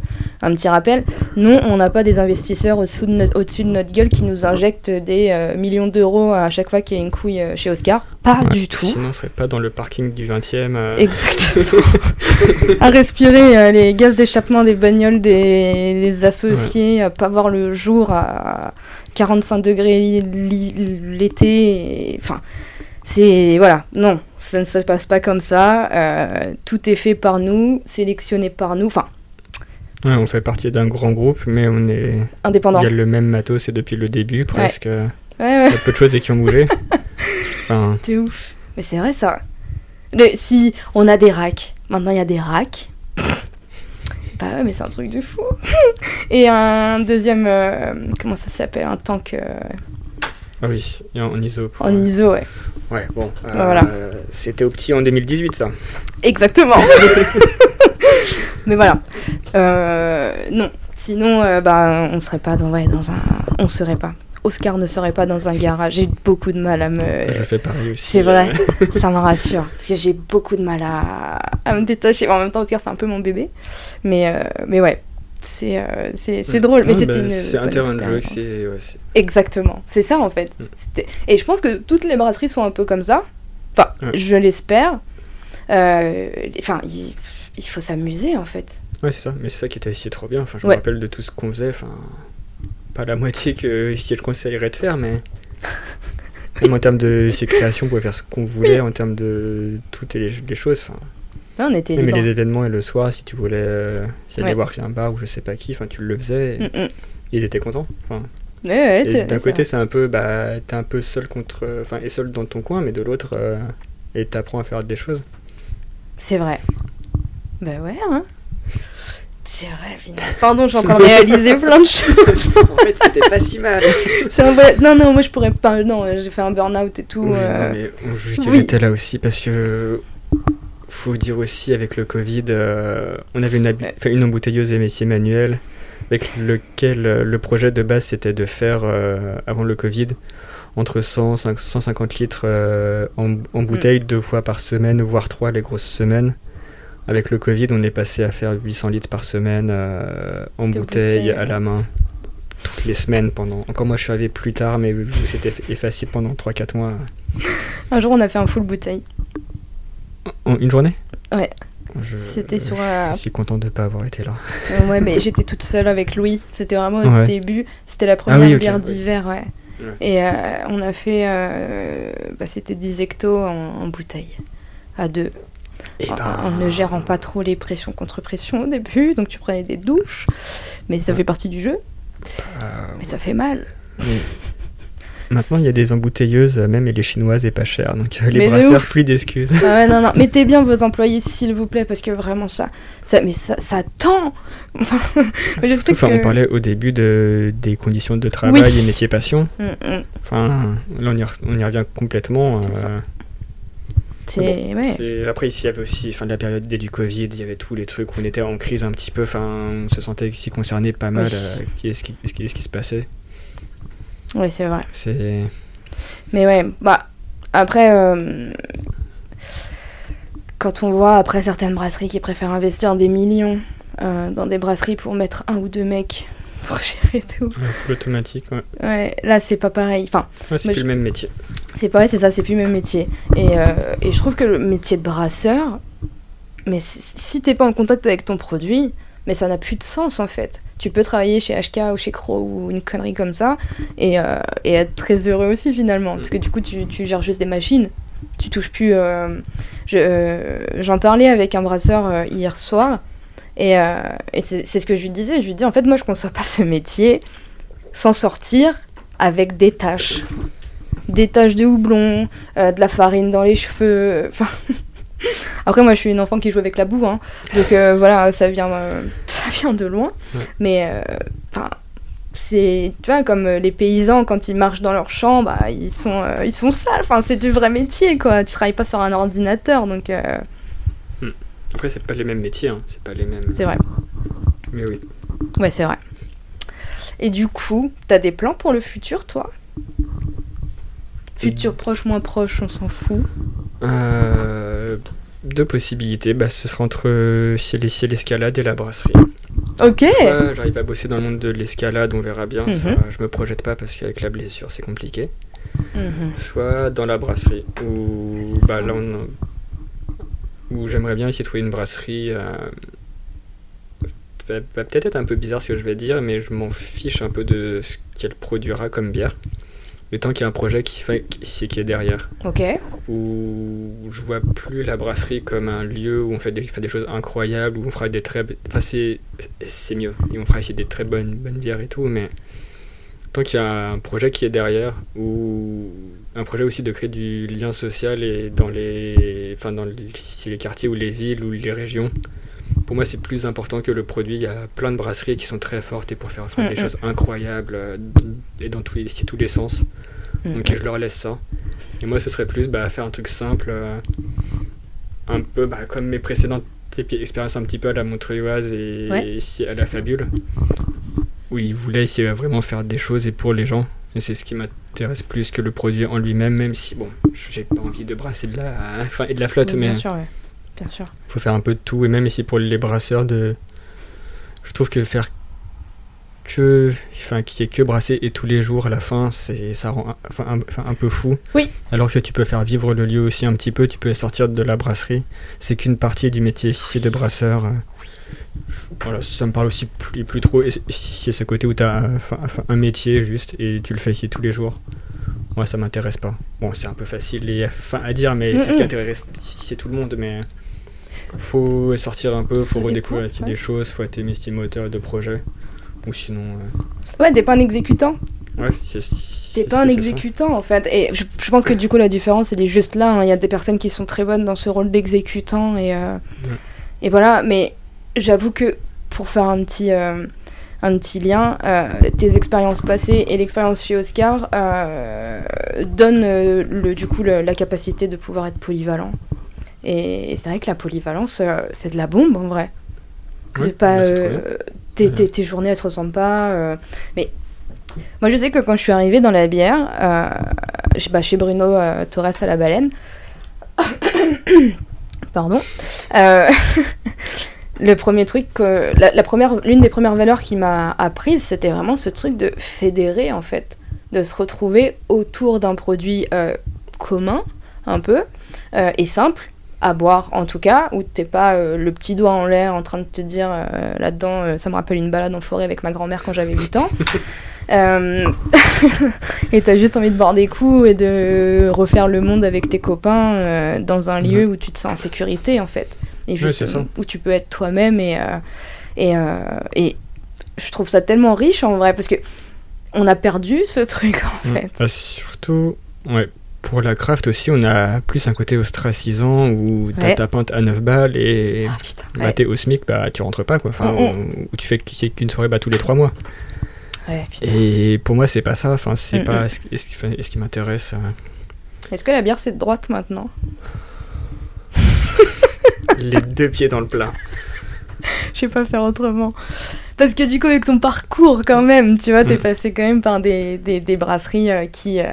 un petit rappel. Non, on n'a pas des investisseurs au-dessous de, notre- au-dessus de notre gueule qui nous injectent des euh, millions d'euros à chaque fois qu'il y a une couille euh, chez Oscar. Pas Ouais, du tout. Sinon, on serait pas dans le parking du 20 e Exactement. à respirer euh, les gaz d'échappement des bagnoles des, des associés, à pas voir le jour à 45 degrés li- li- l'été. Enfin, c'est. Voilà, non, ça ne se passe pas comme ça. euh, tout est fait par nous, sélectionné par nous, enfin, Ouais, on fait partie d'un grand groupe, mais on est. indépendant. Il y a le même matos et depuis le début, presque. Ouais, Il ouais, y a peu de choses qui ont bougé. Enfin, t'es ouf. Mais c'est vrai ça. Le- si on a des racks, maintenant il y a des racks. Bah ouais, mais c'est un truc de fou. Et un deuxième, euh, comment ça s'appelle? Un tank euh, ah oui, et en ISO. pour- en ISO, ouais. Ouais, bon. euh, Voilà. C'était au petit en 2018, ça. Exactement. mais voilà. Euh, non. Sinon, euh, bah, on serait pas dans, ouais, dans un. On serait pas. Oscar ne serait pas dans un garage. J'ai beaucoup de mal à me. Je fais pareil aussi. C'est vrai, euh, ça me rassure. Parce que j'ai beaucoup de mal à, à me détacher. En même temps, Oscar, c'est un peu mon bébé. Mais, euh, mais ouais, c'est euh, drôle. Mais Ouais, c'était bah. C'est un terrain de jeu, c'est. ouais, Exactement, c'est ça en fait. Mm. Et je pense que toutes les brasseries sont un peu comme ça. Enfin, Ouais. je l'espère. Euh, Enfin, il, il faut s'amuser en fait. Ouais, c'est ça. Mais c'est ça qui était aussi trop bien. Enfin, je me rappelle de tout ce qu'on faisait. Enfin, pas la moitié que si je conseillerais de faire, mais. Même en termes de ses créations, on pouvait faire ce qu'on voulait en termes de toutes les, les choses. Enfin, On était libre. les événements et le soir, si tu voulais euh, si aller Ouais. voir chez un bar ou je sais pas qui, enfin, tu le faisais. et Mm, mm. Ils étaient contents. D'un côté, c'est un peu, bah, t'es un peu seul contre, enfin, et seul dans ton coin, mais de l'autre, euh, et t'apprends à faire des choses. c'est vrai. Bah ouais, hein. C'est vrai, Vina. Pardon, je suis en train de réaliser plein de choses. en fait, c'était pas si mal. C'est un vrai- Non, non, moi je pourrais pas. Non, j'ai fait un burn-out et tout. Oui, euh, non, mais on juge oui. j'étais là aussi parce que faut dire aussi avec le Covid, euh, on avait une, une embouteilleuse et métier manuel avec lequel euh, le projet de base c'était de faire euh, avant le Covid entre 100 5 150 litres euh, en, en bouteille deux fois par semaine, voire trois les grosses semaines. Avec le Covid, on est passé à faire 800 litres par semaine en bouteille bouteilles, à la main toutes les semaines pendant. Encore moi, je suis arrivé plus tard, mais c'était effacé pendant 3-4 mois. Un jour, on a fait un full bouteille. En une journée Ouais. Je, C'était sur je un- suis content de ne pas avoir été là. Euh, ouais, mais j'étais toute seule avec Louis. C'était vraiment au Ouais. début. C'était la première Ah oui, ok, bière ouais. d'hiver, ouais. Ouais. Et euh, on a fait. euh, bah, C'était 10 hectos en, en bouteille. À deux. Et En, ben, en ne gérant pas trop les pressions contre pression au début. Donc tu prenais des douches. Mais ça Ouais. fait partie du jeu. euh, Mais ça fait mal. mais Maintenant, il y a des embouteilleuses, euh, même et les chinoises, et pas chères. Donc euh, les Mais brasseurs, plus d'excuses. Ah ouais, non, non. Mettez bien vos employés, s'il vous plaît, parce que vraiment, ça. ça mais ça, ça tend Enfin, mais je sais Surtout, enfin, que- on parlait au début de, des conditions de travail Oui. et métiers passion. Mm, mm. Enfin, là, on y, re- on y revient complètement. Euh, bon, ouais. Après, ici, il y avait aussi enfin, la période dès du Covid, il y avait tous les trucs où on était en crise un petit peu. Enfin, on se sentait ici concerné pas mal Oui. avec ce qui, ce qui- ce qui- ce qui se passait. Ouais, c'est vrai. C'est. Mais ouais, bah, après, euh, quand on voit après certaines brasseries qui préfèrent investir des millions euh, dans des brasseries pour mettre un ou deux mecs pour gérer tout, Ouais, full automatique, ouais. ouais, là c'est pas pareil. Enfin, Ouais, c'est plus je- le même métier. c'est pas vrai, c'est ça, c'est plus le même métier. Et, euh, et je trouve que le métier de brasseur, mais si- si t'es pas en contact avec ton produit, mais ça n'a plus de sens en fait. Tu peux travailler chez HK ou chez Crow ou une connerie comme ça et, euh, et être très heureux aussi finalement. Parce que du coup, tu, tu gères juste des machines. Tu touches plus. euh, euh, J'en parlais avec un brasseur hier soir et, c'est ce que je lui disais. Je lui dis en fait, moi je conçois pas ce métier sans sortir avec des tâches des taches de houblon, de la farine dans les cheveux. Enfin, après moi je suis une enfant qui joue avec la boue, hein. donc voilà ça vient, ça vient de loin. Ouais. Mais euh, enfin c'est tu vois comme euh, les paysans quand ils marchent dans leur champ, bah ils sont euh, ils sont sales. Enfin c'est du vrai métier quoi. Tu travailles pas sur un ordinateur donc euh, Après, c'est pas les mêmes métiers, hein. c'est pas les mêmes. c'est vrai. Mais oui. Ouais c'est vrai. Et du coup t'as des plans pour le futur toi? Futur proche moins proche on s'en fout. Euh, deux possibilités. Bah, ce sera entre euh, si l'escalade et la brasserie. Ok. Soit j'arrive à bosser dans le monde de l'escalade, on verra bien. Ça, Mhm. je me projette pas parce qu'avec la blessure, c'est compliqué. Mhm. Soit dans la brasserie, où, bah, là, on- où j'aimerais bien essayer de trouver une brasserie. euh, ça va peut-être être un peu bizarre ce que je vais dire, mais je m'en fiche un peu de ce qu'elle produira comme bière. Le temps qu'il y a un projet qui, fait, qui, qui est derrière. Ok. Où je vois plus la brasserie comme un lieu où on fait des, fait des choses incroyables, où on fera des très. Enfin, c'est c'est mieux. Et on fera essayer des très bonnes, bonnes bières et tout, mais tant qu'il y a un projet qui est derrière, ou un projet aussi de créer du lien social et dans les, enfin dans les quartiers ou les villes ou les régions. Pour moi, c'est plus important que le produit. Il y a plein de brasseries qui sont très fortes et pour faire, faire des choses incroyables euh, et dans tous les, c'est tous les sens. Donc je leur laisse ça. Et moi, ce serait plus bah, faire un truc simple, euh, un peu bah, comme mes précédentes expériences un petit peu à la Montreuilloise et, Ouais. ici à la Fabule, où ils voulaient essayer de vraiment faire des choses et pour les gens. Et c'est ce qui m'intéresse plus que le produit en lui-même, même si, bon, j'ai pas envie de brasser de la, enfin, et de la flotte, mais Bien sûr, ouais. Bien sûr. faut faire un peu de tout. Et même ici pour les brasseurs, de... je trouve que faire que, enfin, qu'il y ait que brasser et tous les jours à la fin, c'est, ça rend un, enfin, un, enfin, un peu fou. Oui. Alors que tu peux faire vivre le lieu aussi un petit peu, tu peux sortir de la brasserie. C'est qu'une partie du métier ici de brasseur. Voilà, ça me parle aussi plus, plus trop. Et c'est- ce côté où tu as un métier juste et tu le fais ici tous les jours. Moi, ça m'intéresse pas. Bon, c'est un peu facile et, enfin, à dire, mais c'est ce qui intéresse tout le monde. Mais faut sortir un peu, faut redécouvrir ouais. des choses, faut être mes moteurs de projet. Ou sinon. euh, Ouais, t'es pas un exécutant. Ouais, c'est. T'es pas un ça. exécutant en fait. Et je, je pense que du coup la différence elle est juste là. hein. Il y a des personnes qui sont très bonnes dans ce rôle d'exécutant et, euh, et voilà. Mais j'avoue que pour faire un petit, euh, un petit lien, euh, tes expériences passées et l'expérience chez Oscar donnent le, du coup le- la capacité de pouvoir être polyvalent. Et, c'est vrai que la polyvalence euh, c'est de la bombe en vrai. de pas euh, tes, Ouais. tes- tes journées elles se ressemblent pas euh, mais moi je sais que quand je suis arrivée dans la bière chez, bah, chez Bruno Torres à la baleine pardon euh, le premier truc que- la, la première l'une des premières valeurs qui m'a apprise c'était vraiment ce truc de fédérer en fait de se retrouver autour d'un produit euh, commun un peu euh, et simple à boire en tout cas, où t'es pas euh, le petit doigt en l'air en train de te dire euh, là-dedans, euh, ça me rappelle une balade en forêt avec ma grand-mère quand j'avais 8 ans. Et t'as juste envie de boire des coups et de refaire le monde avec tes copains dans un lieu où tu te sens en sécurité en fait. Et juste où tu peux être toi-même et, et, et je trouve ça tellement riche en vrai parce que on a perdu ce truc en Ouais. fait. Ah, surtout, ouais, pour la craft aussi, on a plus un côté ostracisant où t'as Ouais. ta pinte à 9 balles et Ah, putain, bah, ouais. t'es au SMIC, bah tu rentres pas quoi. Enfin, Mm, où tu fais qu'une soirée bah, tous les 3 mois. Ouais. Et pour moi, c'est pas ça. Enfin, c'est Mm, pas mm. ce, qui- ce qui, enfin, ce qui m'intéresse. euh. Est-ce que la bière c'est de droite maintenant? Les deux pieds dans le plat. Je sais pas faire autrement. Parce que du coup, avec ton parcours, quand même, tu vois, t'es Mm. passé quand même par des, des, des brasseries euh, qui. euh,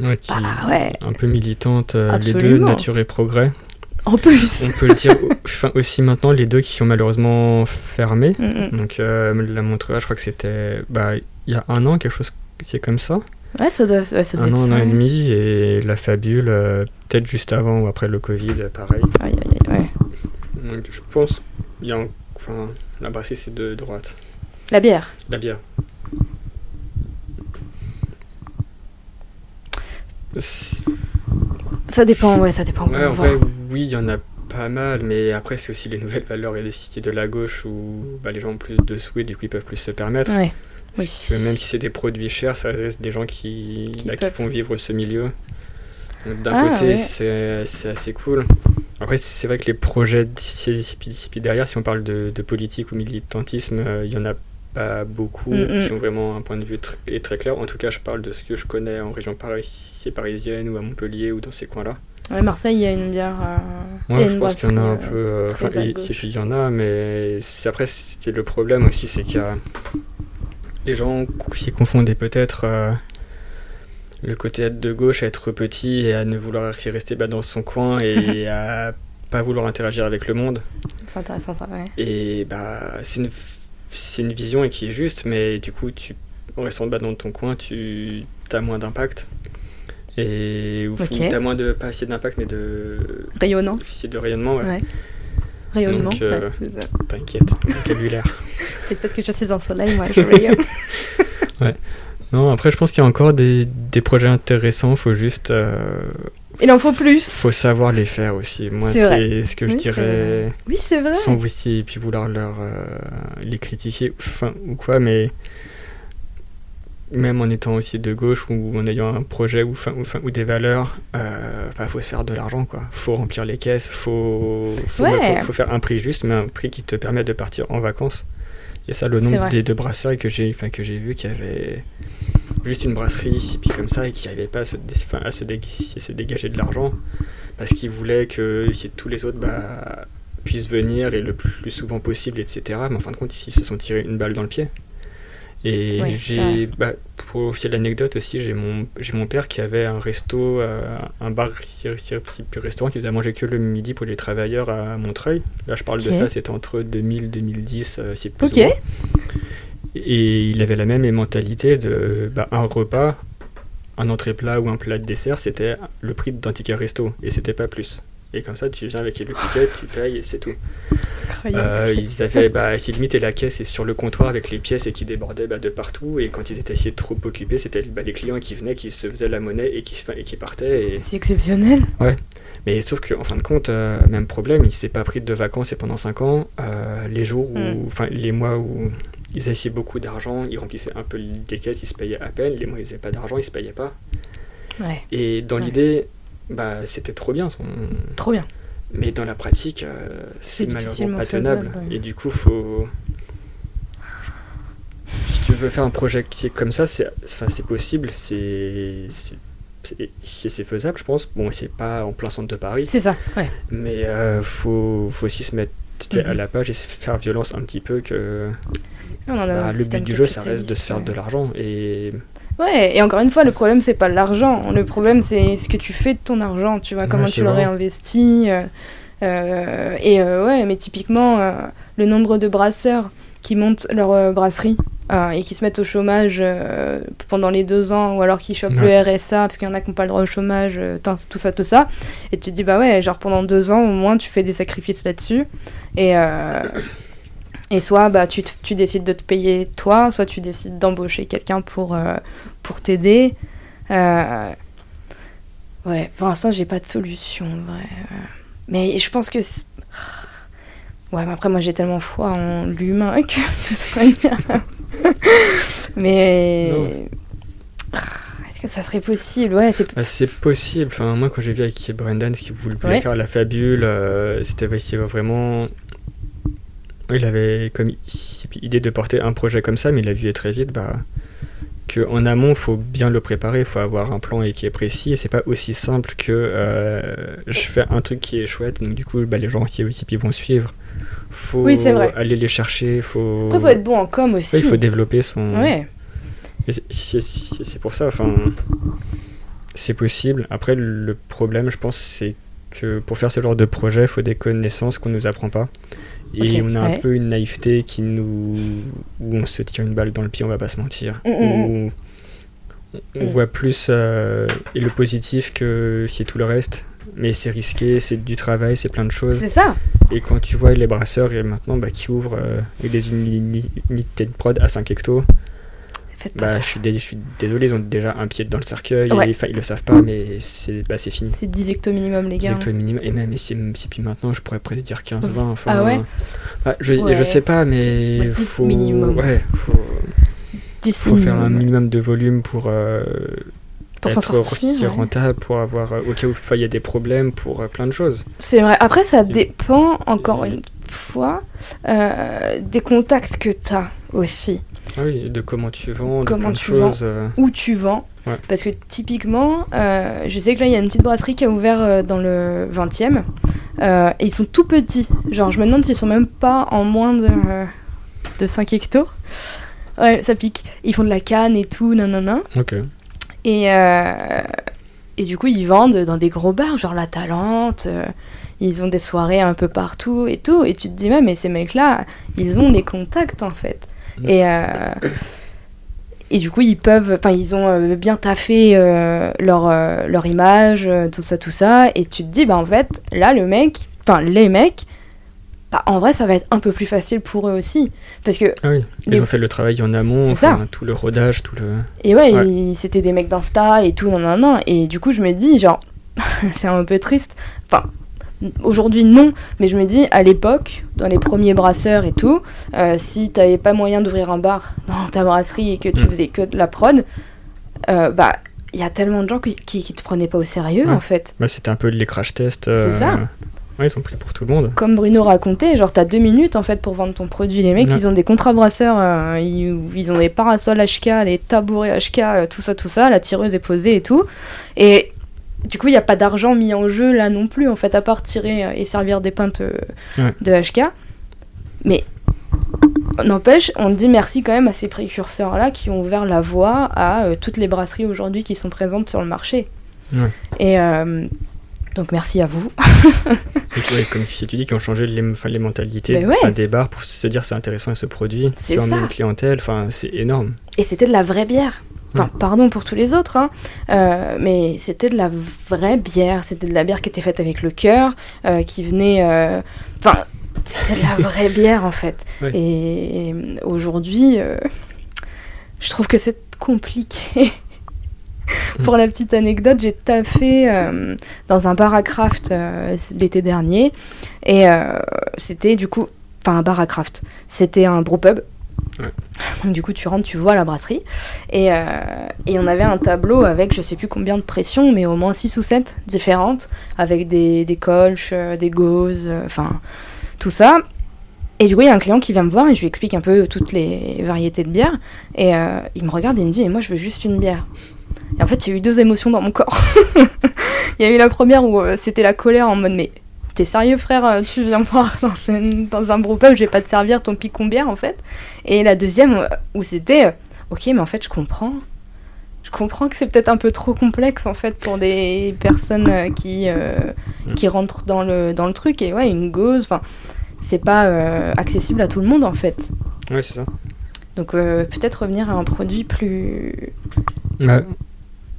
Ouais, qui Ah ouais. un peu militante, euh, les deux, nature et progrès. En plus On peut le dire enfin, aussi maintenant, les deux qui sont malheureusement fermés. Mm, mm. Donc euh, la Montreuil, je crois que c'était bah, il y a un an, quelque chose c'est comme ça. Ouais, ça doit, ouais, ça doit un être an, un an et demi, et la Fabule, euh, peut-être juste avant ou après le Covid, euh, pareil. Aïe, aïe, aïe, ouais. Donc je pense, il y a, enfin, la brasserie c'est de droite. La bière. La bière. Ça dépend, ouais, ça dépend. Ouais, en vrai, oui, il y en a pas mal, mais après, c'est aussi les nouvelles valeurs et les cités de la gauche où bah, les gens ont plus de sous et du coup ils peuvent plus se permettre. Ouais, oui. Parce que même si c'est des produits chers, ça reste des gens qui, Qui qui peuvent. font vivre ce milieu. Donc, D'un Ah, côté, ouais. c'est assez cool. Après, c'est vrai que les projets d'ici derrière, si on parle de, de politique ou militantisme, euh, il y en a pas beaucoup Mm, mm. qui ont vraiment un point de vue tr- très clair. En tout cas, je parle de ce que je connais en région paris- parisienne ou à Montpellier ou dans ces coins-là. Ouais, Marseille, il y a une bière. euh, a je pense qu'il y en a un peu. euh, très enfin, à il y en a, mais après, c'était le problème aussi, c'est qu'il y a. Les gens s'y confondaient peut-être euh, le côté être de gauche à être petit et à ne vouloir rester bah, dans son coin et à pas vouloir interagir avec le monde. C'est intéressant ça, ouais. Et bah, c'est une, c'est une vision et qui est juste, mais du coup, tu, en restant bas dans ton coin, tu as moins d'impact. Et ou, Ok. tu as moins de, pas assez d'impact, mais de, Rayonnance. de rayonnement, ouais. Ouais. Rayonnement. Donc, euh, ouais. T'inquiète, vocabulaire. C'est parce que je suis en soleil, moi, je rayonne. Non, après, je pense qu'il y a encore des, des projets intéressants, faut juste. euh, Il en faut plus. faut savoir les faire aussi. Moi, C'est ce que je Oui, dirais. Oui, c'est vrai. sans vous et puis vouloir leur euh, les critiquer enfin, ou quoi mais même en étant aussi de gauche ou en ayant un projet ou, des valeurs euh, bah, faut se faire de l'argent quoi faut remplir les caisses faut faut, Ouais. faut- faut faire un prix juste mais un prix qui te permet de partir en vacances et ça le nombre des deux brasseurs que j'ai enfin que j'ai vu qui avaient juste une brasserie et puis comme ça et qui n'arrivaient pas à se, dé- enfin, à se, dé- à se dégager de l'argent parce qu'ils voulaient que si tous les autres bah, puissent venir et le plus souvent possible, etc. Mais en fin de compte, ils se sont tirés une balle dans le pied. Et j'ai, bah, pour aussi l'anecdote aussi, j'ai mon, j'ai mon père qui avait un resto, euh, un bar, restaurant qui faisait à manger que le midi pour les travailleurs à Montreuil. Là, je parle de ça, c'était entre 2000 et 2010, euh, c'est plus Ok. ou moins. Et il avait la même mentalité de bah, un repas, un entrée plat ou un plat de dessert, c'était le prix d'un ticket resto et c'était pas plus. Et comme ça, tu viens avec le ticket, tu payes et c'est tout. Incroyable. Euh, ils avaient, bah, si limite, la caisse est sur le comptoir avec les pièces et qui débordaient bah, de partout. Et quand ils étaient trop occupés, c'était bah, les clients qui venaient, qui se faisaient la monnaie et qui, et qui partaient. Et... C'est exceptionnel. Mais sauf qu'en fin de compte, euh, même problème, il s'est pas pris de vacances et pendant 5 ans, euh, les jours où, Mm. enfin les mois où ils avaient beaucoup d'argent, ils remplissaient un peu les caisses, ils se payaient à peine. Les mois ils n'avaient pas d'argent, ils se payaient pas. Ouais, Et dans Ouais. l'idée, bah, c'était trop bien. son- trop bien. Mais dans la pratique, euh, C'est malheureusement pas tenable. faisable, ouais. Et du coup, faut. Si tu veux faire un projet qui est comme ça, c'est enfin, possible, c'est c'est faisable, je pense. Bon, c'est pas en plein centre de Paris, C'est ça, ouais. mais euh, faut, faut aussi se mettre à Mhm. la page et se faire violence un petit peu que On en a bah, le but du jeu, ça reste de se faire ouais. de l'argent. Et Ouais, et encore une fois, le problème, c'est pas l'argent. Le problème, c'est ce que tu fais de ton argent, tu vois, Ouais, comment tu le vrai. réinvestis. euh, euh, et euh, ouais, mais typiquement, euh, le nombre de brasseurs qui montent leur euh, brasserie euh, et qui se mettent au chômage euh, pendant les deux ans, ou alors qui chopent Ouais. le RSA, parce qu'il y en a qui n'ont pas le droit au chômage, euh, tout ça, tout ça. Et tu te dis, bah ouais, genre pendant deux ans, au moins, tu fais des sacrifices là-dessus. Et. et soit bah, tu, tu décides de te payer toi, soit tu décides d'embaucher quelqu'un pour, pour t'aider. Ouais, pour l'instant, j'ai pas de solution. Euh, Mais je pense que. Ouais, mais après, moi, j'ai tellement foi en l'humain que tout ça va bien. Mais. C'est- Est-ce que ça serait possible? Ouais, c'est. Bah, c'est possible. Enfin, moi, quand j'ai vu avec Brendan ce qu'il voulait Ouais. faire la fabule, euh, c'était vraiment. Il avait comme idée de porter un projet comme ça, mais il a vu très vite bah, qu'en amont, il faut bien le préparer, il faut avoir un plan et qui est précis, et c'est pas aussi simple que euh, je fais un truc qui est chouette, donc du coup, bah, les gens aussi, aussi vont suivre. Faut Oui, aller les chercher, faut. Après, faut être bon en com aussi. Ouais, il faut développer son. Ouais. C'est- pour ça, enfin, c'est possible. Après, le problème, je pense, c'est que pour faire ce genre de projet, il faut des connaissances qu'on nous apprend pas. Et on a un peu une naïveté qui nous. où on se tire une balle dans le pied, on va pas se mentir. Mm, mm, Où on, on Mm. voit plus euh, et le positif que c'est tout le reste. Mais c'est risqué, c'est du travail, c'est plein de choses. C'est ça. Et quand tu vois les brasseurs et maintenant bah, qui ouvrent euh, des unités de prod à 5 hectos, bah, je, suis dé- désolé, ils ont déjà un pied dans le cercueil, Ouais. et, ils le savent pas, mais c'est bah, c'est fini. C'est 10 hecto minimum, les gars. Direct au minimum, et même si, si puis maintenant, je pourrais presque dire 15-20. Enfin, Ah ouais bah, je, Ouais. je sais pas, mais Ouais, 10 faut, minimum. ouais, faut, 10 faut faire un minimum. minimum de volume pour, euh, Pour s'en sortir, ouais. rentable, pour avoir, euh, au cas où il y a des problèmes, pour euh, plein de choses. C'est vrai. Après, ça dépend, encore Et- une fois, euh, des contacts que tu as aussi. Ah oui, de comment tu vends, de Comment plein de tu vends. choses. Où tu vends. Ouais. Parce que typiquement, euh, je sais que là, il y a une petite brasserie qui a ouvert euh, dans le 20e. euh, et ils sont tout petits. Genre, je me demande s'ils sont même pas en moins de, de 5 hectos. Ouais, ça pique. Ils font de la canne et tout, nanana. Ok. Et, euh, et du coup, ils vendent dans des gros bars, genre La Talente. euh, ils ont des soirées un peu partout et tout. Et tu te dis, ouais, mais ces mecs-là, ils ont des contacts en fait. Mm. Et, euh, et du coup, ils peuvent, enfin, ils ont bien taffé leur, leur image, tout ça, tout ça. Et tu te dis, bah en fait, là, le mec, enfin, les mecs, bah, en vrai, ça va être un peu plus facile pour eux aussi. Parce que Ah oui, ils ont fait le travail en amont, C'est enfin, ça. tout le rodage, tout le. Et ouais, Ouais. ils- c'était des mecs d'Insta et tout, non, non, non. Et du coup, je me dis, genre, c'est un peu triste. Enfin, aujourd'hui, non, mais je me dis, à l'époque, dans les premiers brasseurs et tout, euh, si t'avais pas moyen d'ouvrir un bar dans ta brasserie et que tu Mm. faisais que de la prod, euh, bah, il y a tellement de gens qui, qui, qui te prenaient pas au sérieux, Ouais. en fait. Bah, c'était un peu les crash tests. C'est ça. Ouais, ils sont pris pour tout le monde. Comme Bruno racontait, genre, t'as deux minutes, en fait, pour vendre ton produit. Les mecs, Ouais. ils ont des contrats brasseurs, euh, ils, ils ont des parasols HK, des tabourets HK, euh, tout ça, tout ça, la tireuse est posée et tout. Et du coup, il n'y a pas d'argent mis en jeu là non plus, en fait, à part tirer euh, et servir des pintes euh, Ouais. de HK. Mais n'empêche, on dit merci quand même à ces précurseurs-là qui ont ouvert la voie à euh, toutes les brasseries aujourd'hui qui sont présentes sur le marché. Ouais. Et euh, donc merci à vous. Et tu vois, comme tu dis, qui ont changé les, mentalités Ben ouais. des bars pour se dire c'est intéressant ce produit. Tu ça. une clientèle, c'est énorme. Et c'était de la vraie bière. Enfin, pardon pour tous les autres, hein, euh, mais c'était de la vraie bière. C'était de la bière qui était faite avec le cœur, euh, qui venait. euh, Enfin, c'était de la vraie bière en fait. Ouais. Et, et aujourd'hui, je trouve que c'est compliqué. Pour la petite anecdote, j'ai taffé euh, dans un bar à craft euh, l'été dernier. Et euh, c'était du coup. Enfin, un bar à craft. C'était un brewpub. Ouais. Donc, du coup, tu rentres, tu vois la brasserie. Et, et on avait un tableau avec je sais plus combien de pressions, mais au moins 6 ou 7 différentes, avec des, des colches, des gauzes, enfin tout ça. Et du coup, il y a un client qui vient me voir et je lui explique un peu toutes les variétés de bière. Et euh, il me regarde et il me dit Mais moi, je veux juste une bière. Et en fait, il y a eu deux émotions dans mon corps. il y a eu la première où euh, c'était la colère en mode Mais t'es sérieux, frère euh, Tu viens me voir dans, un- dans un brewpub, je vais pas te servir ton picon bière en fait. Et la deuxième euh, où c'était Ok, mais en fait, je comprends. Je comprends que c'est peut-être un peu trop complexe en fait pour des personnes qui, euh, Mm. qui rentrent dans le, dans le truc. Et ouais, une gauze, enfin, c'est pas euh, accessible à tout le monde en fait. Ouais, c'est ça. Donc peut-être revenir à un produit plus. Bah,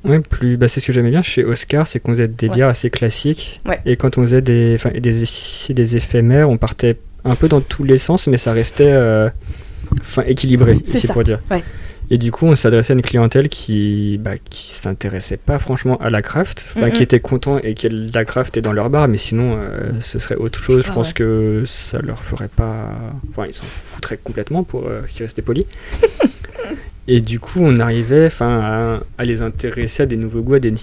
ouais, plus, bah, c'est ce que j'aimais bien chez Oscar, c'est qu'on faisait des Ouais. bières assez classiques. Ouais. Et quand on faisait des, des, éphémères, on partait un peu dans tous les sens, mais ça restait euh, équilibré, C'est pour dire. ouais. Et du coup, on s'adressait à une clientèle qui, bah, qui s'intéressait pas franchement à la craft, enfin, qui était content et qui la craft est dans leur bar, mais sinon, euh, ce serait autre chose. Je pense ouais. que ça leur ferait pas. Enfin, ils s'en foutraient complètement pour euh, qu'ils restaient polis. Et du coup, on arrivait enfin, à, à les intéresser à des nouveaux goûts, à des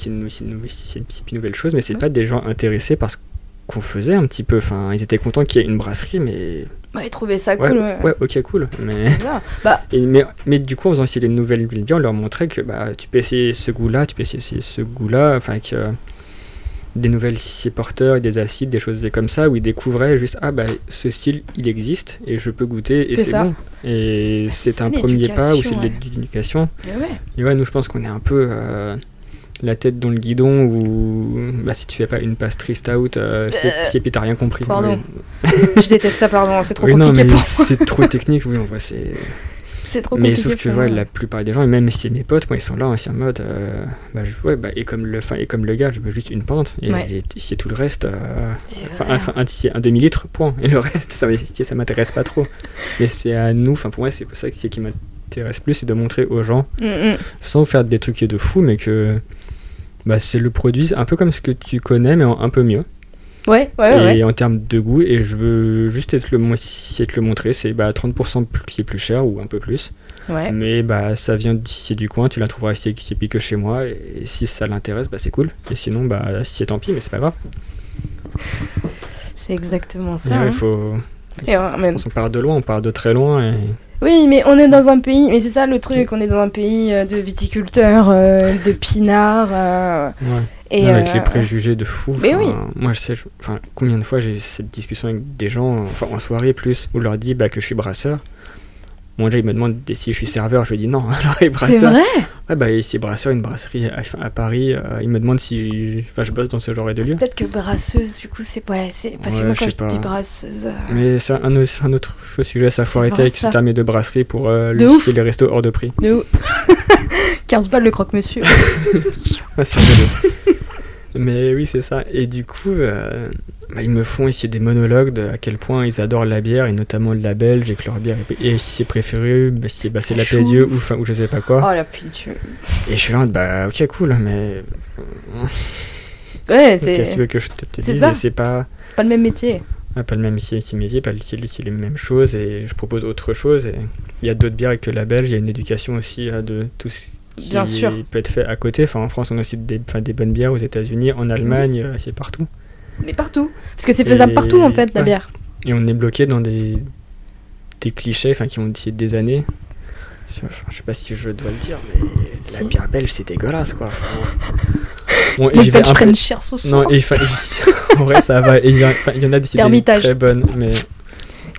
nouvelles choses, mais c'est pas des gens intéressés par ce qu'on faisait un petit peu. Enfin, ils étaient contents qu'il y ait une brasserie, mais Ouais, trouver ça cool. ouais. ouais, ok, cool. Mais. Bah, et- mais, mais du coup, en faisant essayer les nouvelles bières, on leur montrait que bah, tu peux essayer ce goût-là, tu peux essayer ce goût-là, enfin, que des nouvelles six porteurs, des acides, des choses comme ça, où ils découvraient juste ah bah ce style il existe et je peux goûter et C'est bon. Et c'est un premier pas ou c'est de l'éducation, ouais. Et ouais, nous je pense qu'on est un peu euh, la tête dans le guidon où bah, si tu fais pas une stout, euh, c'est- Euh, puis t'as rien compris. pardon. Je déteste ça, pardon. C'est trop Oui, non, compliqué mais c'est trop technique, oui, en vrai, c'est. C'est trop Mais sauf que pour ouais, la plupart des gens, et même si mes potes, moi ils sont là, hein, c'est en mode, euh, bah, je, ouais, bah, et comme le, fin, et comme le gars, je veux juste une pinte, et, Ouais. et si tout le reste, euh, C'est enfin, un, si un demi litre, point, et le reste, ça, ça m'intéresse pas trop. Mais c'est à nous, enfin pour moi c'est ça qui, qui m'intéresse plus, c'est de montrer aux gens, Mm, mm. sans faire des trucs de fou, mais que bah, c'est le produit, un peu comme ce que tu connais, mais en un peu mieux. Ouais, ouais, ouais. et en termes de goût, et je veux juste être le, essayer de le montrer, c'est bah, 30% plus, qui est plus cher ou un peu plus. ouais. Mais bah ça vient d'ici du coin, tu la trouveras ici, ici que chez moi, et si ça l'intéresse, bah c'est cool. Et sinon, bah si tant pis, mais c'est pas grave. C'est exactement ça. ouais, hein. il faut. Et ouais, On part de loin, on part de très loin, et Oui, mais on est dans un pays, mais c'est ça le truc, on est dans un pays euh, de viticulteurs, euh, de pinards. euh, ouais. Et, avec euh, les préjugés de fou. mais oui. Moi, je sais, je- combien de fois j'ai eu cette discussion avec des gens, enfin en soirée plus, où je leur dis bah, que je suis brasseur. Bon, déjà, il me demande si je suis serveur. Je lui dis non. Alors, les C'est brasseurs. vrai Ouais, bah, c'est brasseur, une brasserie à, à Paris. euh, il me demande si enfin, je bosse dans ce genre de lieu. Peut-être que brasseuse, du coup, c'est ouais, c'est parce que Ouais, moi quand je dis brasseuse, euh, Mais c'est un, autre- c'est un autre sujet, ça faut C'est arrêter avec ça. ce terme de brasserie pour euh, le- ouf. c'est les restos hors de prix. de ouf. 15 balles le croque-monsieur. Ah, dos. Mais oui, c'est ça. Et du coup, euh, bah, ils me font ici des monologues de à quel point ils adorent la bière, et notamment la belge, et que leur bière est, et si c'est préféré, bah, c'est bah, c'est la Chou. Pédieu ou, ou je sais pas quoi. oh la pitié. Et je suis là, bah ok, cool, mais Ouais, qu'est-ce c'est veux que je te, te dise C'est pas, pas le même métier. ah, pas le même ici, ici métier, pas ici, ici les mêmes choses, et je propose autre chose. Et il y a d'autres bières que la belge, il y a une éducation aussi de tout ce qui Bien sûr. peut être fait à côté. Enfin, en France, on a aussi des, enfin, des bonnes bières, aux États-Unis, en Allemagne, euh, c'est partout. Mais partout. Parce que c'est faisable Et- partout en fait, la ouais. bière. Et on est bloqué dans des, des clichés enfin, qui ont d'ici des années. Enfin, je sais pas si je dois le dire, mais la bière belge, c'est dégueulasse, quoi. Bon, et un peu- prennent cher ce soir. Non, et, enfin, et- en vrai, ça va. Il y, il en a d'ici des très bonnes, mais.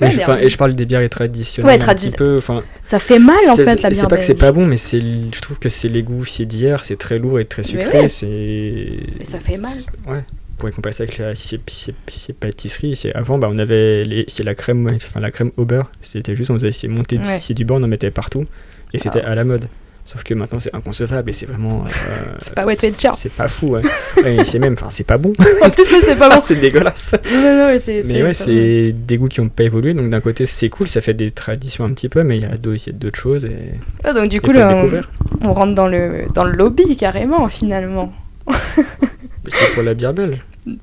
Et, je, et parle des bières traditionnelles Ouais, un petit peu. Ça fait mal en fait la bière C'est pas que c'est pas bon, mais je trouve que c'est les goûts c'est d'hier, c'est très lourd et très sucré. C'est. Mais ça fait mal. Ouais. Pour comparer ça avec la si c'est- si c'est pâtisserie, c'est avant bah on avait les, c'est la crème enfin la crème au beurre, c'était juste on faisait monter Ouais. du beurre, on en mettait partout et c'était Ah. à la mode. Sauf que maintenant c'est inconcevable et c'est vraiment euh, C'est pas Wet Wet. C'est pas fou ouais. Ouais, et c'est même enfin c'est pas bon. En plus, c'est pas bon. c'est dégueulasse. Non, non, mais c'est. Mais ouais, c'est des goûts qui ont pas évolué donc d'un côté c'est cool, ça fait des traditions un petit peu mais il y a d'autres choses et. Ah, donc du coup, là, on, on rentre dans le dans le lobby carrément finalement C'est pour la bière belge.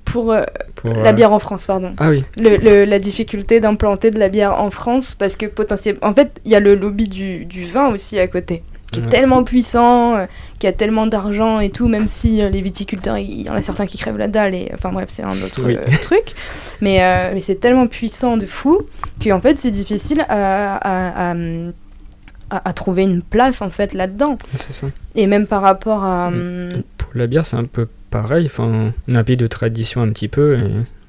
pour euh, Pour, la euh, bière en France, pardon. Ah oui. Le, le- la difficulté d'implanter de la bière en France parce que potentiellement en fait il y a le lobby du, du vin aussi à côté qui est tellement puissant euh, qui a tellement d'argent et tout même si euh, les viticulteurs il y en a certains qui crèvent la dalle et enfin bref c'est un autre Oui. euh, truc mais, mais c'est tellement puissant de fou qu'en fait c'est difficile à, à, à, à- à trouver une place en fait là-dedans et même par rapport à hum, Pour la bière, c'est un peu pareil. Enfin, on a un pays de tradition un petit peu. Et,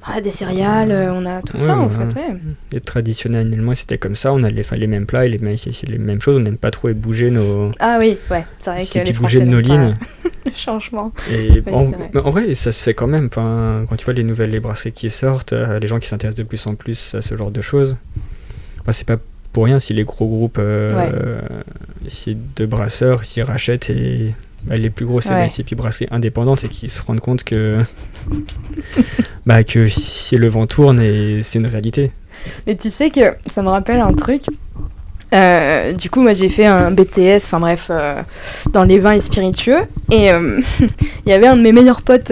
ah, des céréales euh, on a tout Ouais, ça en fait ouais. et traditionnellement, c'était comme ça. On a les, mêmes plats et les, mêmes- c'est les mêmes choses. On n'aime pas trop et bouger nos. ah oui ouais c'est vrai que les Français de nos lignes. le changement Et en, vrai. mais en vrai, ça se fait quand même. Enfin, quand tu vois les nouvelles les brasseries qui sortent, euh, les gens qui s'intéressent de plus en plus à ce genre de choses. Enfin, c'est pas pour rien si les gros groupes, euh, si de brasseurs, s'ils rachètent et les plus grosses Ouais. et puis brasseries indépendantes, c'est qu'ils se rendent compte que bah que si le vent tourne et c'est une réalité. Mais tu sais que ça me rappelle un truc. Euh, du coup, moi j'ai fait un BTS, enfin bref, euh, dans les vins et spiritueux. Et euh, il y avait un de mes meilleurs potes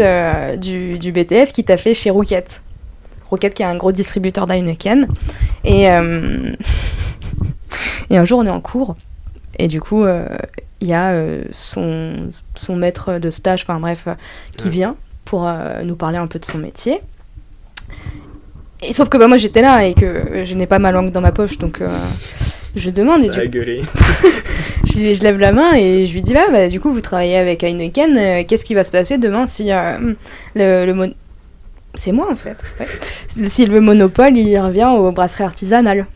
du, du BTS qui t'a fait chez Rouquette. Rouquette qui est un gros distributeur d'Heineken. Et, et un jour on est en cours. Et du coup, euh, il y a euh, son, son maître de stage, enfin bref, euh, qui vient pour nous parler un peu de son métier. Et sauf que bah, moi j'étais là et que je n'ai pas ma langue dans ma poche, donc euh, je demande et Ça du a gueulé. je, je lève la main et je lui dis bah, bah, du coup vous travaillez avec Heineken, euh, qu'est-ce qui va se passer demain si euh, le, le mon- c'est moi en fait ouais. si le monopole il revient aux brasseries artisanales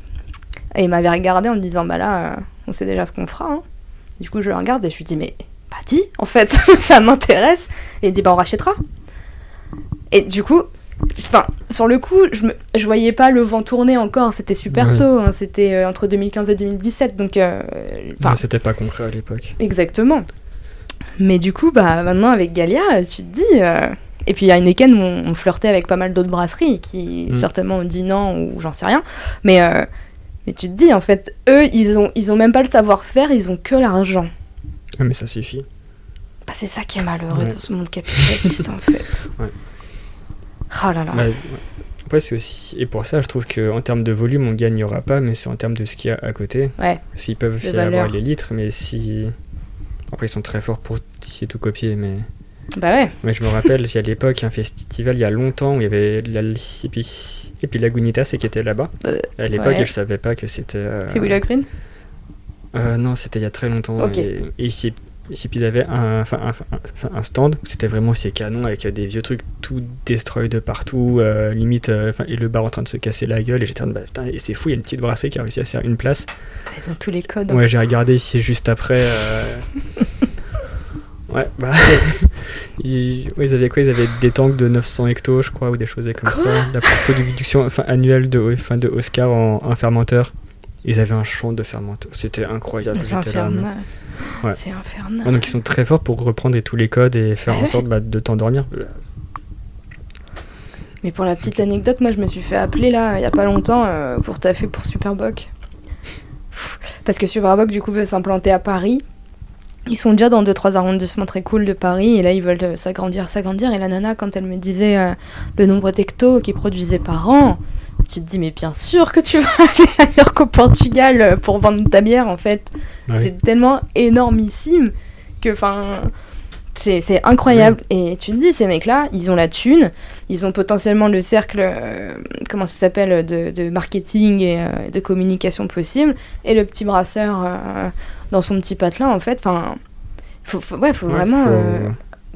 et il m'avait regardé en me disant bah là on sait déjà ce qu'on fera hein. du coup je le regarde et je lui dis mais bah dis en fait ça m'intéresse et il dit bah on rachètera et du coup Enfin, sur le coup, je, me, je voyais pas le vent tourner encore, c'était super Ouais. tôt, hein, c'était euh, entre 2015 et 2017, donc... euh, Ouais, C'était pas concret à l'époque. Exactement. Mais du coup, bah, maintenant avec Galia, tu te dis. euh, Et puis Heineken, on, on flirtait avec pas mal d'autres brasseries qui Mm. certainement ont dit non ou j'en sais rien. Mais, euh, mais tu te dis, en fait, eux, ils ont, ils ont même pas le savoir-faire, ils ont que l'argent. Ah, mais ça suffit. Bah, c'est ça qui est malheureux Ouais. dans ce monde capitaliste, en fait. Ouais. Oh là là. Bah, ouais. Après, c'est aussi. Et pour ça, je trouve qu'en termes de volume, on gagnera pas, mais c'est en termes de ce qu'il y a à côté. Ouais. Parce qu'ils peuvent y avoir les litres, mais si. Après, ils sont très forts pour essayer de tout copier, mais. Bah ouais. Mais je me rappelle, il y a à l'époque un festival il y a longtemps où il y avait la et puis, Lagunitas qui était là-bas. Euh, à l'époque, ouais. je savais pas que c'était. euh, C'est Willow Green? Euh, Non, c'était il y a très longtemps. Et, c'est- Et puis ils avaient un, enfin, un, un- un stand où c'était vraiment ces canons avec des vieux trucs tout destroy de partout, euh, limite, euh, et le bar en train de se casser la gueule. Et j'étais en bah, putain, et c'est fou, il y a une petite brasserie qui a réussi à se faire une place. Ils ont tous les codes. hein. Ouais, j'ai regardé ici juste après. ouais, bah. ils... ouais, ils avaient quoi? Ils avaient des tanks de 900 hectos, je crois, ou des choses comme Quoi? ça. La production enfin, annuelle de, Oscar en, en fermenteur. Ils avaient un champ de fermenteur. C'était incroyable. C'est infernal. Ouais. C'est infernal. Ouais, donc ils sont très forts pour reprendre tous les codes et faire Ah en sorte bah, de t'endormir. Mais pour la petite anecdote, moi je me suis fait appeler là il y a pas longtemps euh, pour taffer pour Superboc. Parce que Superboc du coup veut s'implanter à Paris. Ils sont déjà dans 2-3 arrondissements très cool de Paris et là ils veulent euh, s'agrandir, s'agrandir. Et la nana, quand elle me disait euh, le nombre d'hectos qu'ils produisaient par an, tu te dis mais bien sûr que tu vas aller ailleurs qu'au Portugal euh, pour vendre ta bière en fait. Oui. C'est tellement énormissime que, enfin, c'est c'est incroyable. Et tu te dis, ces mecs-là, ils ont la thune, ils ont potentiellement le cercle, euh, comment ça s'appelle, de, de marketing et euh, de communication possible, et le petit brasseur euh, dans son petit patelin, en fait. Enfin, faut, faut- ouais, faut Ouais, vraiment faut-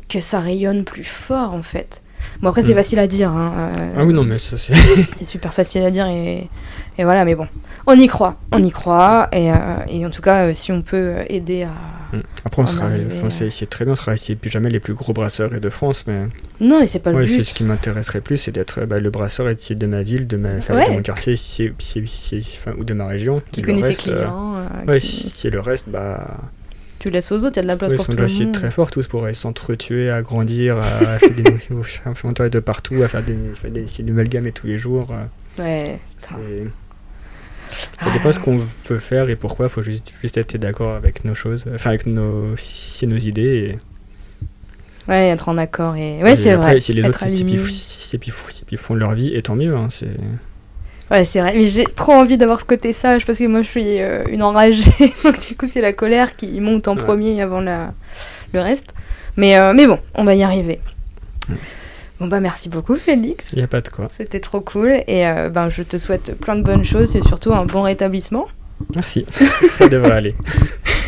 que ça rayonne plus fort, en fait. Bon, après, c'est Mm. facile à dire. hein, Ah oui, non, mais ça c'est. c'est super facile à dire et, et voilà, mais bon, on y croit, on y croit et, et en tout cas, si on peut aider à... Mm. Après, on On sera. Enfin, c'est très bien, on sera ici plus jamais les plus gros brasseurs de France, mais. Non, et c'est pas le Ouais, but. c'est ce qui m'intéresserait plus, c'est d'être bah, le brasseur ici de ma ville, de, ma, Ouais. de mon quartier ou de ma région. Qui connaît ses reste, euh, clients, euh, ouais, qui- si le reste, bah. tu laisses aux autres, il y a de la place ils pour sont tout le monde. très forts tous pour s'entretuer, à grandir, à acheter des nouveaux de partout, à faire des, faire des, des nouvelles gammes et tous les jours. euh, Ouais, Ça Ah. dépend ce qu'on veut faire et pourquoi, il faut juste, juste être d'accord avec nos choses, enfin avec nos, idées. Et, ouais, être en accord et... Ouais, c'est après, vrai. Si les être autres font leur vie, et tant mieux. Hein, c'est... Ouais, c'est vrai, mais j'ai trop envie d'avoir ce côté sage parce que moi, je suis euh, une enragée, donc du coup, c'est la colère qui monte en Ouais. premier avant la... le reste. Mais, euh, mais bon, on va y arriver. Bon bah merci beaucoup Félix. Il n'y a pas de quoi. C'était trop cool et euh, ben, je te souhaite plein de bonnes choses et surtout un bon rétablissement. Merci, ça devrait aller.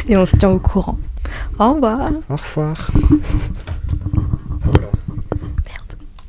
Et on se tient au courant. Au revoir. Au revoir.